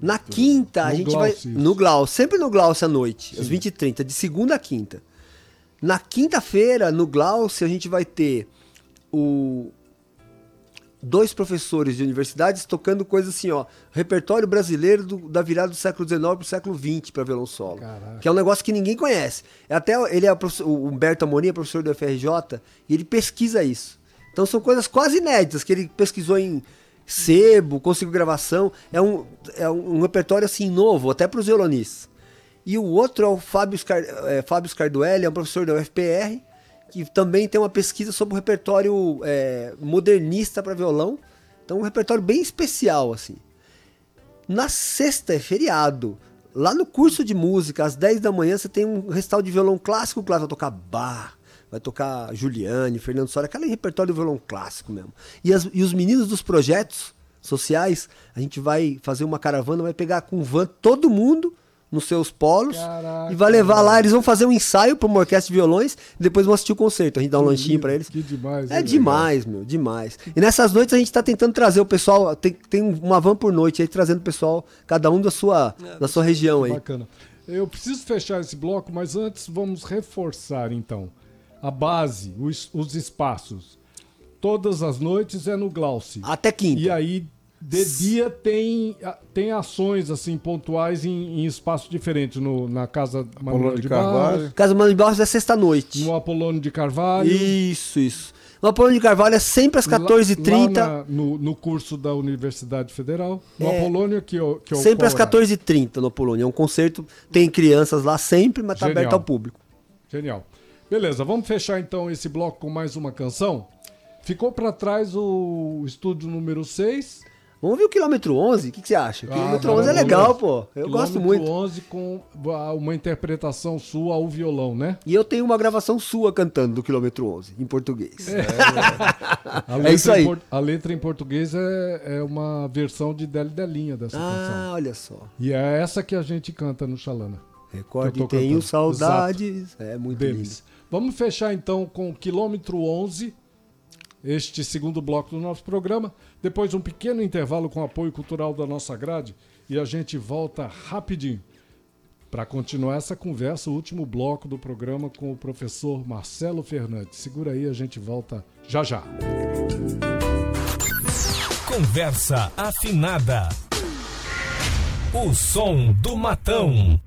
[SPEAKER 4] Na quinta, a gente vai.
[SPEAKER 2] isso.
[SPEAKER 4] No Glaucio, sempre no Glaucio à noite, às 20h30, de segunda a quinta. Na quinta-feira, no Glaucio, a gente vai ter o dois professores de universidades tocando coisas assim, ó, repertório brasileiro do- da virada do século XIX para o século XX para violão solo.
[SPEAKER 2] Caraca.
[SPEAKER 4] Que é um negócio que ninguém conhece. É Até ele é o, Humberto Amorim, é professor do FRJ, e ele pesquisa isso. Então são coisas quase inéditas que ele pesquisou em sebo, conseguiu gravação. É um, é um repertório assim novo, até para os violonistas. E o outro é o Fábio, Scar, é, Fábio Scarduelli, é um professor da UFPR, que também tem uma pesquisa sobre o repertório é, modernista para violão. Então, um repertório bem especial, assim. Na sexta é feriado. Lá no curso de música, às 10 da manhã, você tem um recital de violão clássico, claro, vai tocar Bach, vai tocar Juliane, Fernando Soria, aquele repertório de violão clássico mesmo. E, as- e os meninos dos projetos sociais, a gente vai fazer uma caravana, vai pegar com van todo mundo nos seus polos
[SPEAKER 2] Caraca,
[SPEAKER 4] e vai levar
[SPEAKER 2] mano.
[SPEAKER 4] lá, eles vão fazer um ensaio para uma orquestra de violões e depois vão assistir o concerto. A gente dá um lanchinho para eles.
[SPEAKER 2] Que demais.
[SPEAKER 4] É
[SPEAKER 2] hein?
[SPEAKER 4] demais, meu, demais. E nessas noites a gente tá tentando trazer o pessoal, tem, tem uma van por noite aí trazendo o pessoal, cada um da sua, da sua região aí.
[SPEAKER 2] Bacana. Eu preciso fechar esse bloco, mas antes vamos reforçar então. A base, os, os espaços. Todas as noites é no Glauci.
[SPEAKER 4] Até quinta.
[SPEAKER 2] E aí, de dia tem, tem ações assim pontuais em, em espaços diferentes. No, na Casa Manuel
[SPEAKER 3] Apolônio
[SPEAKER 2] de
[SPEAKER 3] de Carvalho.
[SPEAKER 2] Barros,
[SPEAKER 4] Casa Mano de Barros é sexta-noite.
[SPEAKER 2] no Apolônio de Carvalho.
[SPEAKER 4] Isso, isso. No Apolônio de Carvalho é sempre às
[SPEAKER 2] lá-
[SPEAKER 4] 14h30.
[SPEAKER 2] lá na- no, no curso da Universidade Federal. No
[SPEAKER 4] É.
[SPEAKER 2] Apolônio que, eu- que
[SPEAKER 4] Sempre às 14h30 no Apolônio. É um concerto, tem crianças lá sempre, mas tá
[SPEAKER 2] Genial.
[SPEAKER 4] aberto ao público.
[SPEAKER 2] Genial. Beleza, vamos fechar então esse bloco com mais uma canção. Ficou pra trás o estúdio número 6.
[SPEAKER 4] Vamos ver o quilômetro 11? O que, que você acha? O
[SPEAKER 2] Ah,
[SPEAKER 4] quilômetro 11 é legal, pô. Eu gosto muito.
[SPEAKER 2] 11 com ah, uma interpretação sua ao violão, né?
[SPEAKER 4] E eu tenho uma gravação sua cantando do quilômetro 11, em português.
[SPEAKER 2] A letra
[SPEAKER 4] isso aí.
[SPEAKER 2] Por- a letra em português é, é uma versão de Deli Delinha dessa canção.
[SPEAKER 4] Ah, olha só.
[SPEAKER 2] E é essa que a gente canta no Xalana.
[SPEAKER 4] Recorde, tenho
[SPEAKER 2] cantando.
[SPEAKER 4] saudades. É muito
[SPEAKER 2] deles. Vamos fechar então com o quilômetro 11, este segundo bloco do nosso programa. Depois um pequeno intervalo com apoio cultural da nossa grade e a gente volta rapidinho para continuar essa conversa, o último bloco do programa com o professor Marcelo Fernandes. Segura aí, a gente volta já já.
[SPEAKER 1] Conversa afinada. O som do matão.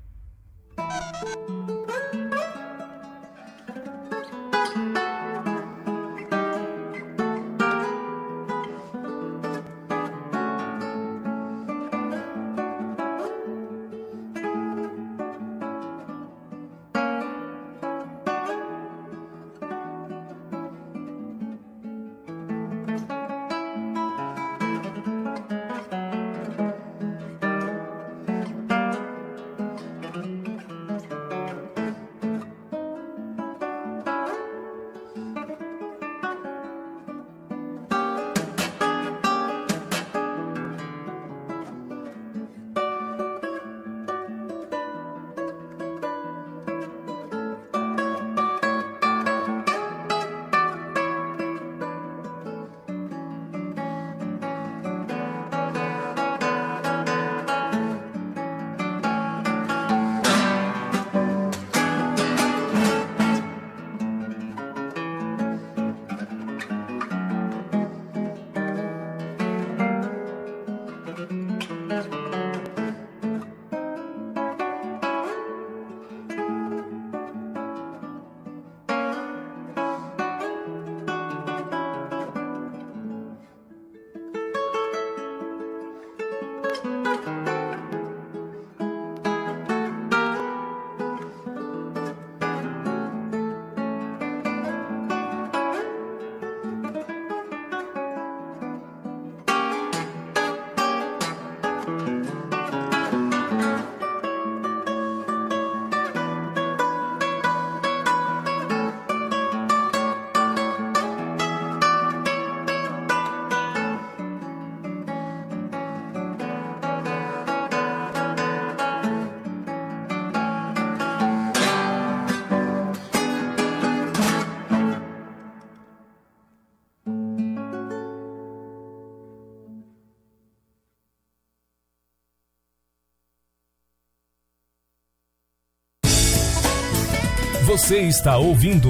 [SPEAKER 1] Você está ouvindo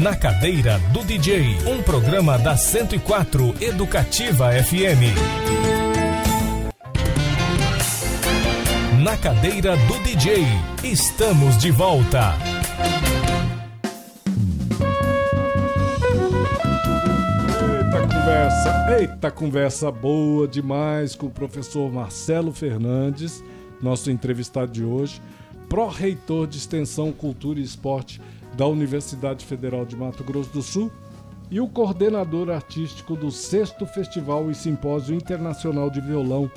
[SPEAKER 1] Na Cadeira do DJ, um programa da 104 Educativa FM. Na Cadeira do DJ, estamos de volta.
[SPEAKER 2] Conversa, eita conversa boa demais com o professor Marcelo Fernandes, nosso entrevistado de hoje, pró-reitor de Extensão, Cultura e Esporte da Universidade Federal de Mato Grosso do Sul e o coordenador artístico do sexto Festival e Simpósio Internacional de Violão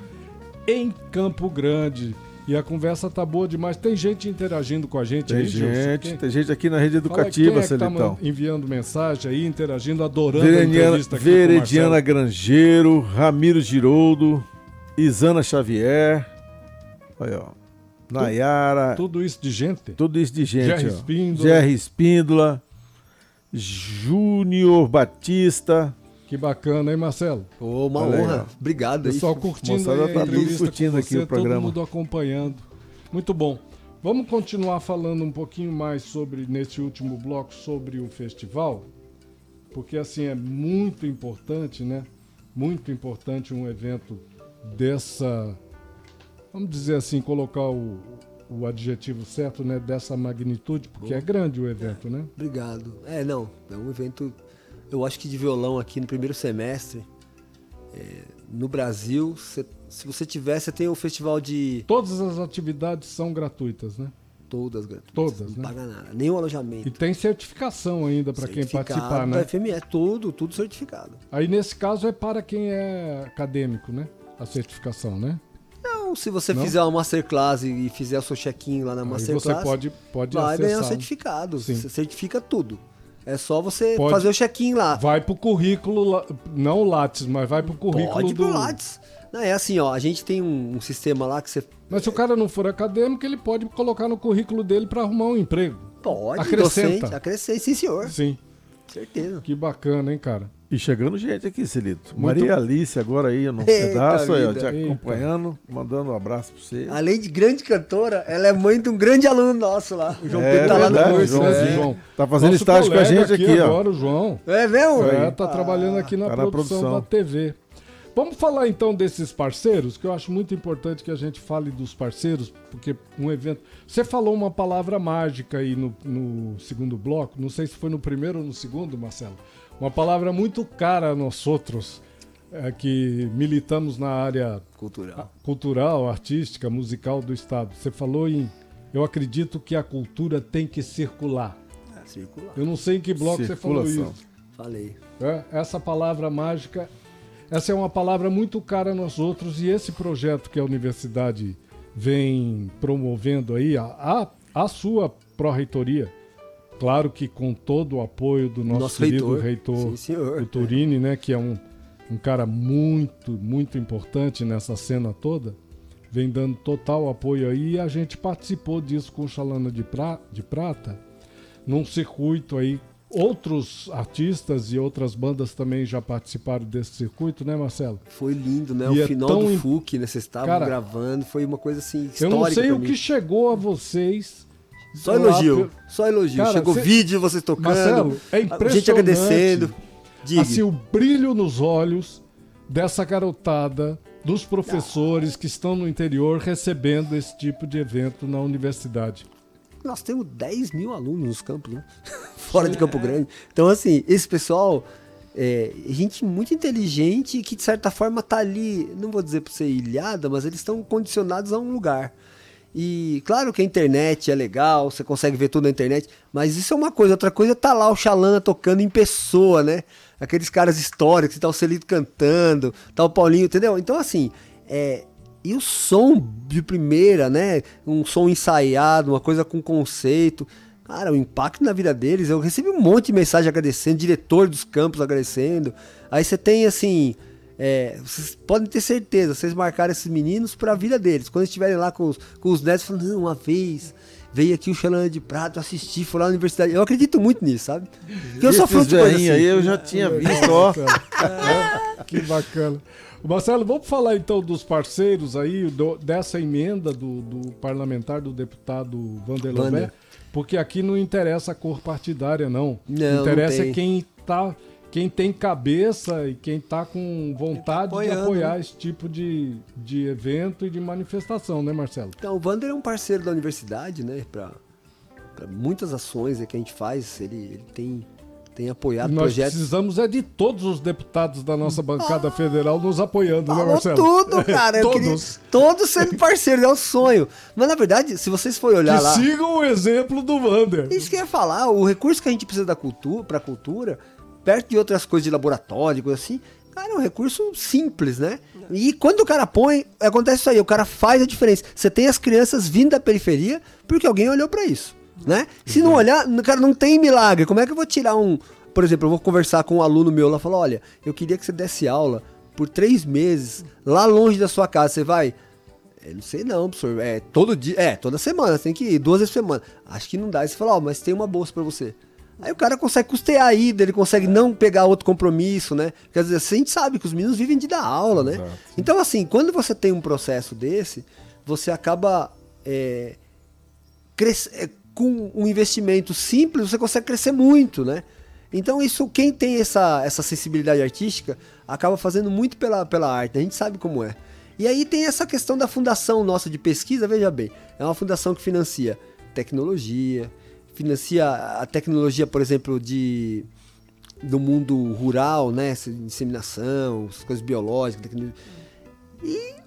[SPEAKER 2] em Campo Grande. E a conversa tá boa demais. Tem gente interagindo com a gente
[SPEAKER 3] Tem
[SPEAKER 2] aí,
[SPEAKER 3] gente,
[SPEAKER 2] Quem-
[SPEAKER 3] tem gente aqui na rede
[SPEAKER 2] Fala
[SPEAKER 3] educativa,
[SPEAKER 2] quem é tá
[SPEAKER 3] Celitão.
[SPEAKER 2] enviando mensagem aí, interagindo, adorando a
[SPEAKER 3] Verediana,
[SPEAKER 2] entrevista aqui
[SPEAKER 3] Verediana. Grangeiro, Ramiro Giroldo, Isana Xavier, olha, ó, Nayara,
[SPEAKER 2] Tudo isso de gente.
[SPEAKER 3] tudo isso de gente.
[SPEAKER 2] Jerry. Espíndola.
[SPEAKER 3] Jerry Espíndola, Júnior Batista.
[SPEAKER 2] Que bacana, hein, Marcelo?
[SPEAKER 4] Ô, uma
[SPEAKER 3] aí,
[SPEAKER 4] honra. Obrigado aí.
[SPEAKER 2] Pessoal curtindo
[SPEAKER 3] moçada
[SPEAKER 2] aí
[SPEAKER 3] tá
[SPEAKER 2] entrevista
[SPEAKER 3] curtindo
[SPEAKER 2] com
[SPEAKER 3] aqui
[SPEAKER 2] você,
[SPEAKER 3] o programa.
[SPEAKER 2] Todo mundo acompanhando. Muito bom. Vamos continuar falando um pouquinho mais sobre, nesse último bloco, sobre o festival, porque assim é muito importante, né? Muito importante um evento dessa, vamos dizer assim, colocar o, o adjetivo certo, né? Dessa magnitude, porque é grande o evento, né?
[SPEAKER 4] Obrigado. É, não, é um evento, eu acho que de violão aqui no primeiro semestre, é, no Brasil, cê- se você tiver, você tem o festival de
[SPEAKER 2] Todas as atividades são gratuitas, né?
[SPEAKER 4] todas gratuitas.
[SPEAKER 2] Todas,
[SPEAKER 4] não
[SPEAKER 2] né?
[SPEAKER 4] paga nada, o alojamento.
[SPEAKER 2] E tem certificação ainda para quem participar, né?
[SPEAKER 4] FME, é tudo, tudo certificado.
[SPEAKER 2] Aí nesse caso é para quem é acadêmico, né? A certificação, né?
[SPEAKER 4] Não, se você
[SPEAKER 2] Não?
[SPEAKER 4] fizer uma masterclass e fizer o seu check-in lá na
[SPEAKER 2] Aí
[SPEAKER 4] masterclass,
[SPEAKER 2] você pode, pode
[SPEAKER 4] vai ganhar o
[SPEAKER 2] acessar.
[SPEAKER 4] certificado.
[SPEAKER 2] Sim.
[SPEAKER 4] Você certifica tudo. É só você
[SPEAKER 2] Pode-
[SPEAKER 4] fazer o check-in lá.
[SPEAKER 2] Vai pro currículo, não o Lattes, mas vai pro currículo
[SPEAKER 4] Pode
[SPEAKER 2] do...
[SPEAKER 4] pro Lattes. Não, é assim, ó, a gente tem um, um sistema lá que você
[SPEAKER 2] Mas se o cara não for acadêmico, ele pode colocar no currículo dele para arrumar um emprego.
[SPEAKER 4] pode,
[SPEAKER 2] Acrescenta.
[SPEAKER 4] docente, acrescenta, sim senhor,
[SPEAKER 2] Sim.
[SPEAKER 4] Certeza.
[SPEAKER 2] Que bacana, hein, cara?
[SPEAKER 3] E chegando gente aqui, Celito.
[SPEAKER 2] Muito-
[SPEAKER 3] Maria Alice agora aí no
[SPEAKER 4] Eita
[SPEAKER 3] pedaço, aí, ó, te
[SPEAKER 2] Eita.
[SPEAKER 3] acompanhando, mandando um abraço pra você.
[SPEAKER 4] Além de grande cantora, ela é mãe de um grande aluno nosso lá. O João
[SPEAKER 3] É
[SPEAKER 4] Pedro tá lá no curso.
[SPEAKER 3] João,
[SPEAKER 4] é.
[SPEAKER 2] João.
[SPEAKER 3] Tá fazendo
[SPEAKER 2] Nosso
[SPEAKER 3] estágio com a gente aqui, ó.
[SPEAKER 2] agora, o João.
[SPEAKER 4] É mesmo?
[SPEAKER 2] É, tá trabalhando aqui na,
[SPEAKER 3] tá na
[SPEAKER 2] produção,
[SPEAKER 3] produção.
[SPEAKER 2] da TV. Vamos falar então desses parceiros, que eu acho muito importante que a gente fale dos parceiros, porque um evento. Você falou uma palavra mágica aí no, no segundo bloco, não sei se foi no primeiro ou no segundo, Marcelo. Uma palavra muito cara a nós outros, é, que militamos na área
[SPEAKER 4] Cultural.
[SPEAKER 2] cultural, artística, musical do Estado. Você falou em. Eu acredito que a cultura tem que circular.
[SPEAKER 4] Circular.
[SPEAKER 2] Eu não sei em que bloco você falou
[SPEAKER 3] Circulação.
[SPEAKER 2] isso.
[SPEAKER 4] Falei.
[SPEAKER 2] É, essa palavra mágica, essa é uma palavra muito cara a nós outros e esse projeto que a universidade vem promovendo aí, a, a, a sua pró-reitoria, claro que com todo o apoio do nosso,
[SPEAKER 4] Nosso
[SPEAKER 2] querido
[SPEAKER 4] reitor.
[SPEAKER 2] reitor, o Turini, né, que é um, um cara muito, muito importante nessa cena toda, vem dando total apoio aí e a gente participou disso com o Chalana de, pra, de Prata, num circuito aí. Outros artistas e outras bandas também já participaram desse circuito, né, Marcelo?
[SPEAKER 4] Foi lindo, né?
[SPEAKER 2] E
[SPEAKER 4] o
[SPEAKER 2] é
[SPEAKER 4] final
[SPEAKER 2] tão
[SPEAKER 4] do FUC, né? Vocês estavam
[SPEAKER 2] Cara,
[SPEAKER 4] gravando, foi uma coisa assim
[SPEAKER 2] Eu
[SPEAKER 4] histórica
[SPEAKER 2] não sei o que chegou a vocês.
[SPEAKER 4] Só
[SPEAKER 2] lá
[SPEAKER 4] elogio,
[SPEAKER 2] pelo-
[SPEAKER 4] só elogio.
[SPEAKER 2] Cara,
[SPEAKER 4] Chegou
[SPEAKER 2] cê-
[SPEAKER 4] vídeo, vocês tocando,
[SPEAKER 2] Marcelo, é impressionante.
[SPEAKER 4] gente agradecendo. Diga.
[SPEAKER 2] Assim, o brilho nos olhos dessa garotada, dos professores que estão no interior recebendo esse tipo de evento na universidade.
[SPEAKER 4] Nós temos 10 mil alunos nos campos, né? Fora de Campo Grande. Então, assim, esse pessoal é gente muito inteligente que, de certa forma, tá ali, não vou dizer pra ser ilhada, mas eles estão condicionados a um lugar. E claro que a internet é legal, você consegue ver tudo na internet, mas isso é uma coisa. Outra coisa é tá lá o Xalana tocando em pessoa, né? Aqueles caras históricos, tá o Celito cantando, tá o Paulinho, entendeu? Então, assim, é, e o som de primeira, né? Um som ensaiado, uma coisa com conceito. Cara, o impacto na vida deles. Eu recebi um monte de mensagem agradecendo, diretor dos campos agradecendo. Aí você tem assim. é, vocês podem ter certeza, vocês marcaram esses meninos para a vida deles. Quando estiverem lá com os, com os netos, falando, não, uma vez veio aqui o Xalana de Prato assistir, foi lá na universidade. Eu acredito muito nisso, sabe? Porque eu sou
[SPEAKER 3] Esses
[SPEAKER 4] fruto de coisa assim.
[SPEAKER 3] aí eu já tinha visto, ó.
[SPEAKER 2] É, que bacana. Marcelo, vamos falar então dos parceiros aí, do- dessa emenda do, do parlamentar, do deputado Vanderlei
[SPEAKER 4] Vander.
[SPEAKER 2] Porque aqui não interessa a cor partidária, não.
[SPEAKER 4] Não, não
[SPEAKER 2] interessa
[SPEAKER 4] tem.
[SPEAKER 2] é quem tá. Quem tem cabeça e quem tá com vontade de
[SPEAKER 5] apoiando,
[SPEAKER 2] apoiar
[SPEAKER 5] né?
[SPEAKER 2] esse tipo de, de evento e de manifestação, né, Marcelo?
[SPEAKER 4] Então, o Wander é um parceiro da universidade, né? Para muitas ações que a gente faz, ele, ele tem, tem apoiado
[SPEAKER 2] Nós
[SPEAKER 4] projetos.
[SPEAKER 2] precisamos é de todos os deputados da nossa bancada federal nos apoiando, né,
[SPEAKER 4] Falou
[SPEAKER 2] Marcelo?
[SPEAKER 4] tudo, cara. Eu queria-
[SPEAKER 2] todos.
[SPEAKER 4] todos sendo parceiros, é um sonho. Mas na verdade, se vocês forem olhar
[SPEAKER 2] Que
[SPEAKER 4] lá.
[SPEAKER 2] sigam o exemplo do Wander.
[SPEAKER 4] Isso que eu ia falar, o recurso que a gente precisa da cultura, pra cultura, perto de outras coisas de laboratório, coisa assim, cara, é um recurso simples, né? E quando o cara põe, acontece isso aí, o cara faz a diferença. Você tem as crianças vindo da periferia porque alguém olhou pra isso, né? Se não olhar, cara, não tem milagre. Como é que eu vou tirar um. Por exemplo, eu vou conversar com um aluno meu lá e falar: olha, eu queria que você desse aula por três meses lá longe da sua casa. Você vai. Eu não sei não, professor. É todo dia. É, toda semana. Você tem que ir duas vezes por semana. Acho que não dá. Aí você fala, ó, mas tem uma bolsa pra você. Aí o cara consegue custear a ida, ele consegue não pegar outro compromisso, né? Quer dizer, assim, a gente sabe que os meninos vivem de dar aula, né?
[SPEAKER 2] Exato.
[SPEAKER 4] Então, assim, quando você tem um processo desse, você acaba é, cres- é, com um investimento simples, você consegue crescer muito, né? Então isso, quem tem essa, essa sensibilidade artística, acaba fazendo muito pela, pela arte, né? a gente sabe como é. E aí tem essa questão da fundação nossa de pesquisa, veja bem, é uma fundação que financia tecnologia, financia a tecnologia, por exemplo, de do mundo rural, né, inseminação, coisas biológicas, tecnologia. E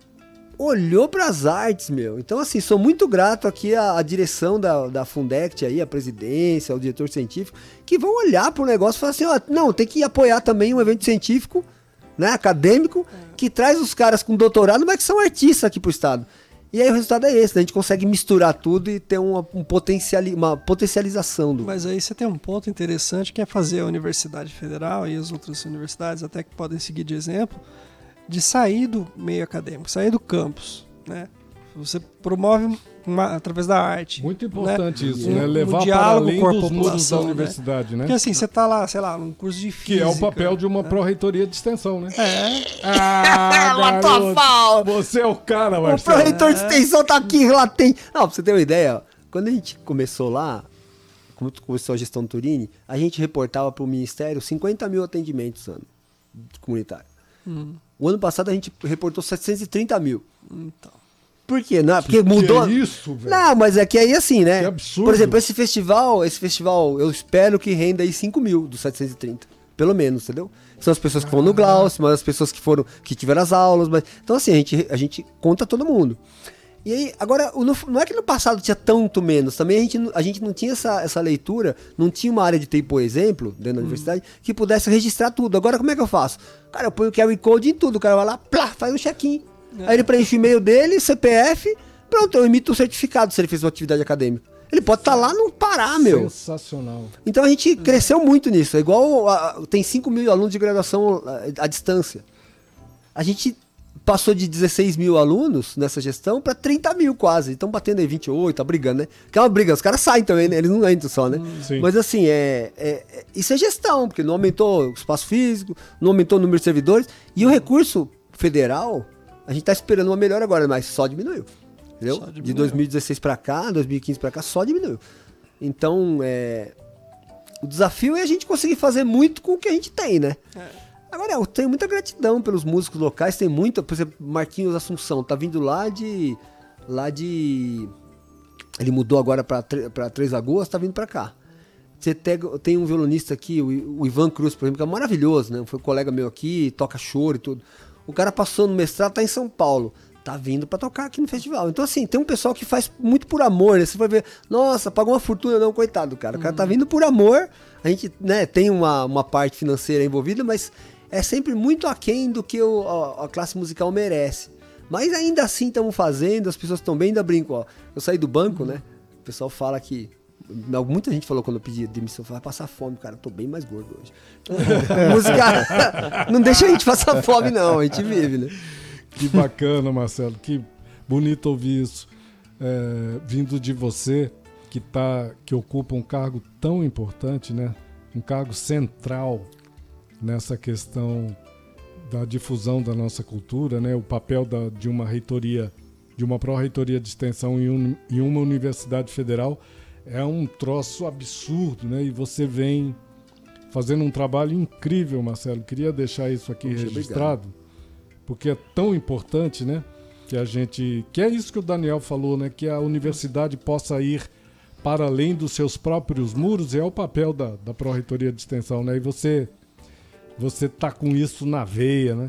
[SPEAKER 4] olhou para as artes, meu. Então, assim, sou muito grato aqui à, à direção da, da Fundect aí, a presidência, ao diretor científico, que vão olhar para o negócio e falar assim, ó, não, tem que apoiar também um evento científico, né, acadêmico, que traz os caras com doutorado, mas que são artistas aqui pro estado. E aí o resultado é esse, né? a gente consegue misturar tudo e ter uma, um potenciali uma potencialização do...
[SPEAKER 5] Mas aí você tem um ponto interessante que é fazer a Universidade Federal e as outras universidades, até que podem seguir de exemplo, de sair do meio acadêmico, sair do campus, né? Você promove uma- através da arte.
[SPEAKER 2] Muito importante isso,
[SPEAKER 5] Um-
[SPEAKER 2] né?
[SPEAKER 5] um
[SPEAKER 2] Levar para
[SPEAKER 5] diálogo
[SPEAKER 2] além
[SPEAKER 5] com a
[SPEAKER 2] dos muros da
[SPEAKER 5] né?
[SPEAKER 2] universidade, né?
[SPEAKER 5] Porque assim, você tá lá, sei lá, num curso de
[SPEAKER 2] Que
[SPEAKER 5] física.
[SPEAKER 2] é o papel de uma pró-reitoria de extensão, né?
[SPEAKER 5] É.
[SPEAKER 2] Ah, garoto! Você é o cara,
[SPEAKER 4] O
[SPEAKER 2] Marcelo.
[SPEAKER 4] pró-reitor de extensão tá aqui, lá tem. Não, pra você ter uma ideia, ó, quando a gente começou lá, quando começou a gestão Turini, a gente reportava pro Ministério 50 mil atendimentos ano comunitário. O ano passado a gente reportou 730 mil.
[SPEAKER 5] Então.
[SPEAKER 4] Por quê? Não, porque
[SPEAKER 2] Que
[SPEAKER 4] mudou.
[SPEAKER 2] é isso, velho?
[SPEAKER 4] Não, mas é que aí assim, né?
[SPEAKER 2] Que absurdo.
[SPEAKER 4] Por exemplo, esse festival, esse festival, eu espero que renda aí 5 mil dos 730. Pelo menos, entendeu? São as pessoas que foram no Glaucio, mas as pessoas que foram, que tiveram as aulas, mas. Então, assim, a gente, a gente conta todo mundo. E aí, agora, não é que no passado tinha tanto menos, também a gente, não- a gente não tinha essa, essa leitura, não tinha uma área de TI, por exemplo, dentro da universidade, que pudesse registrar tudo. Agora, como é que eu faço? Cara, eu ponho o QR Code em tudo, o cara vai lá, plá, faz um check-in. Aí ele preenche o e-mail dele, CPF, pronto, eu emito o certificado se ele fez uma atividade acadêmica. Ele pode estar lá no Pará, meu.
[SPEAKER 2] Sensacional.
[SPEAKER 4] Então a gente cresceu muito nisso. É igual. a- tem 5 mil alunos de graduação à, à distância. A gente passou de 16 mil alunos nessa gestão para 30 mil quase. Estão batendo aí 28, tá brigando, né? Que é uma briga. Os caras saem também, né? Eles não entram só, né?
[SPEAKER 2] Sim.
[SPEAKER 4] Mas assim, é, é- é- isso é gestão, porque não aumentou o espaço físico, não aumentou o número de servidores. E o recurso federal, a gente tá esperando uma melhora agora, mas só diminuiu. Entendeu?
[SPEAKER 5] Só diminuiu.
[SPEAKER 4] De 2016 para cá, 2015 para cá, só diminuiu. Então, é, o desafio é a gente conseguir fazer muito com o que a gente tem, né? Agora, eu tenho muita gratidão pelos músicos locais, tem muita, por exemplo, Marquinhos Assunção, tá vindo lá de. lá de. Ele mudou agora pra Três Lagoas, tá vindo pra cá. Você pega- tem um violonista aqui, o, Ivan Cruz, por exemplo, que é maravilhoso, né? Foi um colega meu aqui, toca choro e tudo. O cara passou no mestrado, tá em São Paulo. Tá vindo pra tocar aqui no festival. Então, assim, tem um pessoal que faz muito por amor, né? Você vai ver, nossa, pagou uma fortuna, não, coitado, cara. O cara tá vindo por amor. A gente, né, tem uma, uma parte financeira envolvida, mas é sempre muito aquém do que o- a, a classe musical merece. Mas ainda assim estamos fazendo, as pessoas estão bem, ainda brinco, ó. Eu saí do banco, né? O pessoal fala que. Muita gente falou quando eu pedi demissão, vai passar fome, cara. Eu tô bem mais gordo hoje. Música não deixa a gente passar fome, não. A gente vive, né?
[SPEAKER 2] Que bacana, Marcelo. Que bonito ouvir isso. É, vindo de você, que, tá, que ocupa um cargo tão importante, né? Um cargo central nessa questão da difusão da nossa cultura, né? O papel da- de uma reitoria, de uma pró-reitoria de extensão em, um- em uma universidade federal é um troço absurdo, né? E você vem fazendo um trabalho incrível, Marcelo. Queria deixar isso aqui
[SPEAKER 4] Poxa,
[SPEAKER 2] registrado, porque é tão importante, né? Que a gente. Que é isso que o Daniel falou, né? Que a universidade possa ir para além dos seus próprios muros, e é o papel da, da Pró-Reitoria de Extensão, né? E você. Você tá com isso na veia, né?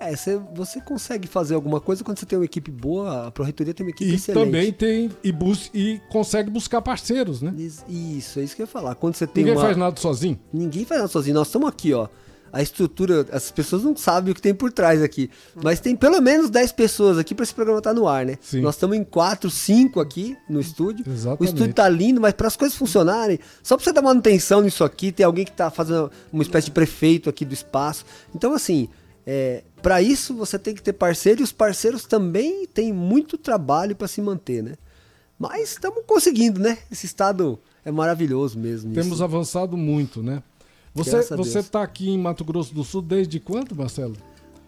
[SPEAKER 4] É, você, você consegue fazer alguma coisa quando você tem uma equipe boa, a Pró-Reitoria tem uma equipe
[SPEAKER 2] E
[SPEAKER 4] excelente.
[SPEAKER 2] também tem. E, bus, e consegue buscar parceiros, né?
[SPEAKER 4] Is- Isso, é isso que eu ia falar. Quando você tem
[SPEAKER 2] Ninguém
[SPEAKER 4] uma...
[SPEAKER 2] faz nada sozinho.
[SPEAKER 4] Ninguém faz nada sozinho. Nós estamos aqui, ó. A estrutura, as pessoas não sabem o que tem por trás aqui. Mas tem pelo menos 10 pessoas aqui para esse programa estar no ar, né?
[SPEAKER 2] Sim.
[SPEAKER 4] Nós estamos em 4, 5 aqui no estúdio.
[SPEAKER 2] Exatamente.
[SPEAKER 4] O estúdio tá lindo, mas para as coisas funcionarem, só para você dar manutenção nisso aqui, tem alguém que tá fazendo uma espécie de prefeito aqui do espaço. Então, assim, é, para isso você tem que ter parceiro e os parceiros também têm muito trabalho para se manter, né? Mas estamos conseguindo, né? Esse estado é maravilhoso mesmo.
[SPEAKER 2] Temos
[SPEAKER 4] nisso.
[SPEAKER 2] avançado muito, né? Você você está aqui em Mato Grosso do Sul desde quando, Marcelo?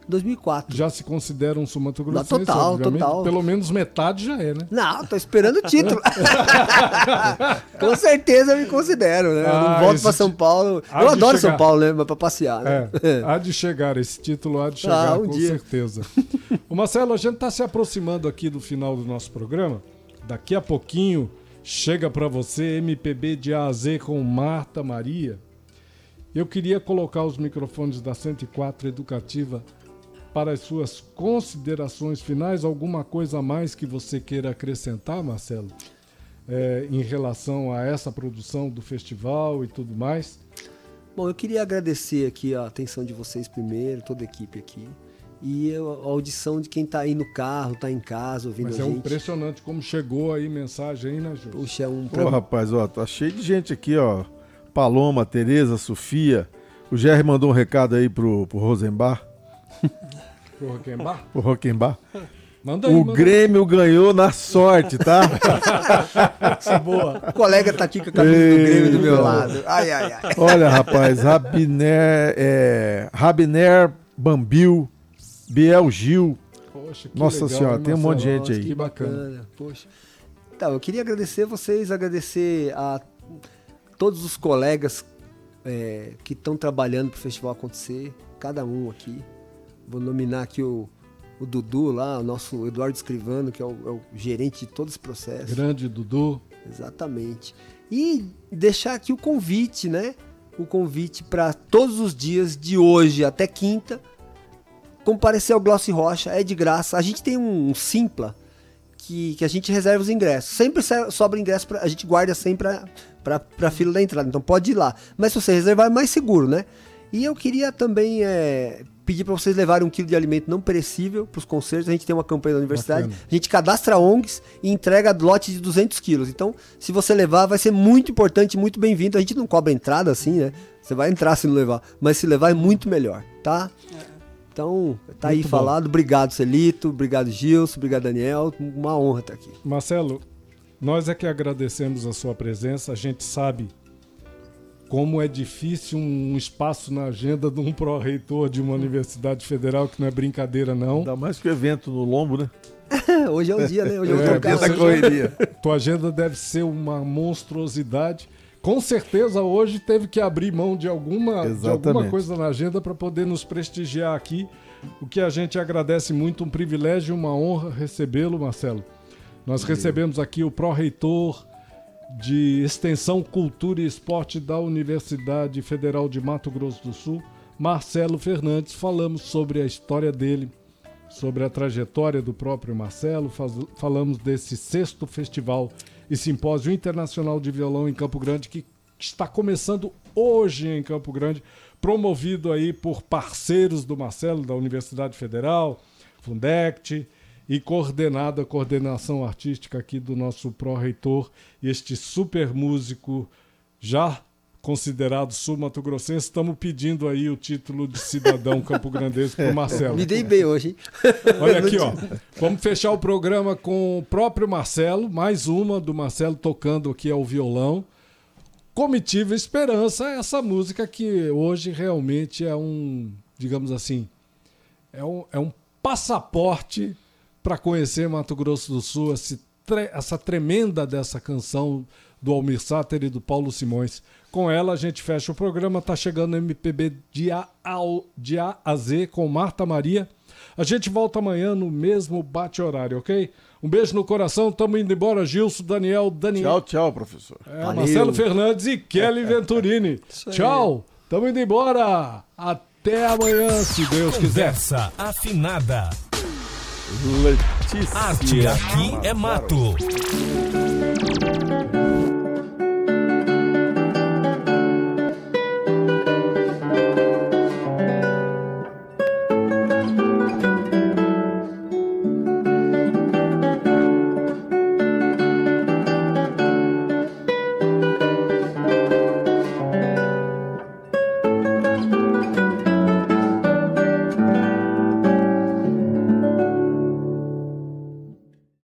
[SPEAKER 4] 2004.
[SPEAKER 2] Já se considera um sul-mato grossense?
[SPEAKER 4] total, total.
[SPEAKER 2] Pelo menos metade já é, né?
[SPEAKER 4] Não, tô esperando o título. Com certeza eu me considero, né? Eu
[SPEAKER 2] Ah,
[SPEAKER 4] não volto
[SPEAKER 2] esse
[SPEAKER 4] pra São Paulo. Eu adoro
[SPEAKER 2] chegar.
[SPEAKER 4] São Paulo, né? Mas pra passear, né?
[SPEAKER 2] É, há de chegar, esse título há de chegar,
[SPEAKER 4] Ah, um
[SPEAKER 2] com
[SPEAKER 4] dia.
[SPEAKER 2] certeza. Ô Marcelo, a gente está se aproximando aqui do final do nosso programa. Daqui a pouquinho chega para você MPB de A a Z com Marta Maria. Eu queria colocar os microfones da 104 Educativa para as suas considerações finais. Alguma coisa a mais que você queira acrescentar, Marcelo, É, em relação a essa produção do festival e tudo mais?
[SPEAKER 4] Bom, eu queria agradecer aqui a atenção de vocês primeiro, toda a equipe aqui. E eu- a audição de quem tá aí no carro, tá em casa, ouvindo
[SPEAKER 2] Mas
[SPEAKER 4] a
[SPEAKER 2] é
[SPEAKER 4] gente.
[SPEAKER 2] impressionante como chegou aí mensagem aí, né, Júlio?
[SPEAKER 4] Puxa, é um
[SPEAKER 3] Pô, rapaz, ó, tá cheio de gente aqui, ó. Paloma, Tereza, Sofia. O Jerry mandou um recado aí pro, pro Rosenbar,
[SPEAKER 2] Pro Roquembar?
[SPEAKER 3] pro Rockenbar.
[SPEAKER 2] Manda aí,
[SPEAKER 3] O
[SPEAKER 2] manda aí.
[SPEAKER 3] Grêmio ganhou na sorte, tá?
[SPEAKER 4] boa. O colega tá aqui com a camisa do
[SPEAKER 3] Ei,
[SPEAKER 4] Grêmio do meu lado. Ai, ai, ai.
[SPEAKER 3] Olha, rapaz, Rabiner, é, Rabiner Bambil, Biel Gil.
[SPEAKER 2] Poxa, que
[SPEAKER 3] Nossa
[SPEAKER 2] legal,
[SPEAKER 3] senhora, tem um monte de gente aí.
[SPEAKER 2] Que bacana.
[SPEAKER 4] Bacana, Poxa. Então, eu queria agradecer vocês, agradecer a todos os colegas é, que estão trabalhando para o festival acontecer, cada um aqui. Vou nominar aqui o, o Dudu lá, o nosso Eduardo Escrivano, que é o, é o gerente de todo esse processo.
[SPEAKER 2] Grande Dudu.
[SPEAKER 4] Exatamente. E deixar aqui o convite, né? O convite para todos os dias de hoje até quinta comparecer ao Glossy Rocha, é de graça. A gente tem um, um Simpla que, que a gente reserva os ingressos. Sempre se- sobra ingresso, pra, a gente guarda sempre para a fila da entrada. Então pode ir lá. Mas se você reservar, é mais seguro, né? E eu queria também é, pedir para vocês levarem um quilo de alimento não perecível para os concertos. A gente tem uma campanha da universidade.
[SPEAKER 2] Bacana.
[SPEAKER 4] A gente cadastra ONGs e entrega lote de 200 quilos. Então, se você levar, vai ser muito importante, muito bem-vindo. A gente não cobra entrada assim, né? Você vai entrar se não levar. Mas se levar é muito melhor, tá? Então, tá aí
[SPEAKER 2] Muito bom.
[SPEAKER 4] falado. Obrigado, Celito. Obrigado, Gilson. Obrigado, Daniel. Uma honra estar aqui.
[SPEAKER 2] Marcelo, nós é que agradecemos a sua presença. A gente sabe como é difícil um espaço na agenda de um pró-reitor de uma universidade federal, que não é brincadeira, não.
[SPEAKER 3] Ainda mais que o evento no lombo, né?
[SPEAKER 4] Hoje é o dia, né? Hoje eu vou
[SPEAKER 2] É,
[SPEAKER 4] tocar.
[SPEAKER 3] Essa
[SPEAKER 2] você-
[SPEAKER 3] correria.
[SPEAKER 2] Tua agenda deve ser uma monstruosidade. Com certeza hoje teve que abrir mão de alguma, de alguma coisa na agenda para poder nos prestigiar aqui. O que a gente agradece muito, um privilégio e uma honra recebê-lo, Marcelo. Nós recebemos aqui o pró-reitor de Extensão, Cultura e Esporte da Universidade Federal de Mato Grosso do Sul, Marcelo Fernandes. Falamos sobre a história dele, sobre a trajetória do próprio Marcelo, falamos desse sexto festival e simpósio internacional de violão em Campo Grande que está começando hoje em Campo Grande, promovido aí por parceiros do Marcelo da Universidade Federal, Fundect e coordenado a coordenação artística aqui do nosso pró-reitor este super músico já considerado sul-mato grossense, estamos pedindo aí o título de cidadão campo-grandense para o Marcelo.
[SPEAKER 4] Me dei bem hoje, hein?
[SPEAKER 2] Olha aqui, ó. Vamos fechar o programa com o próprio Marcelo, mais uma do Marcelo tocando aqui ao violão. Comitiva Esperança, essa música que hoje realmente é um, digamos assim, é um, é um passaporte para conhecer Mato Grosso do Sul, esse tre- essa tremenda dessa canção do Almir Sater e do Paulo Simões. Com ela a gente fecha o programa, tá chegando MPB de A, ao, de a a Z com Marta Maria. A gente volta amanhã no mesmo bate-horário, ok? Um beijo no coração, tamo indo embora, Gilson, Daniel, Daniel.
[SPEAKER 3] Tchau, tchau, professor.
[SPEAKER 2] É. Marcelo Fernandes e Kelly Venturini. Tchau, tamo indo embora. Até amanhã, se Deus quiser.
[SPEAKER 1] Conversa afinada.
[SPEAKER 3] Letícia.
[SPEAKER 1] Arte aqui é mato.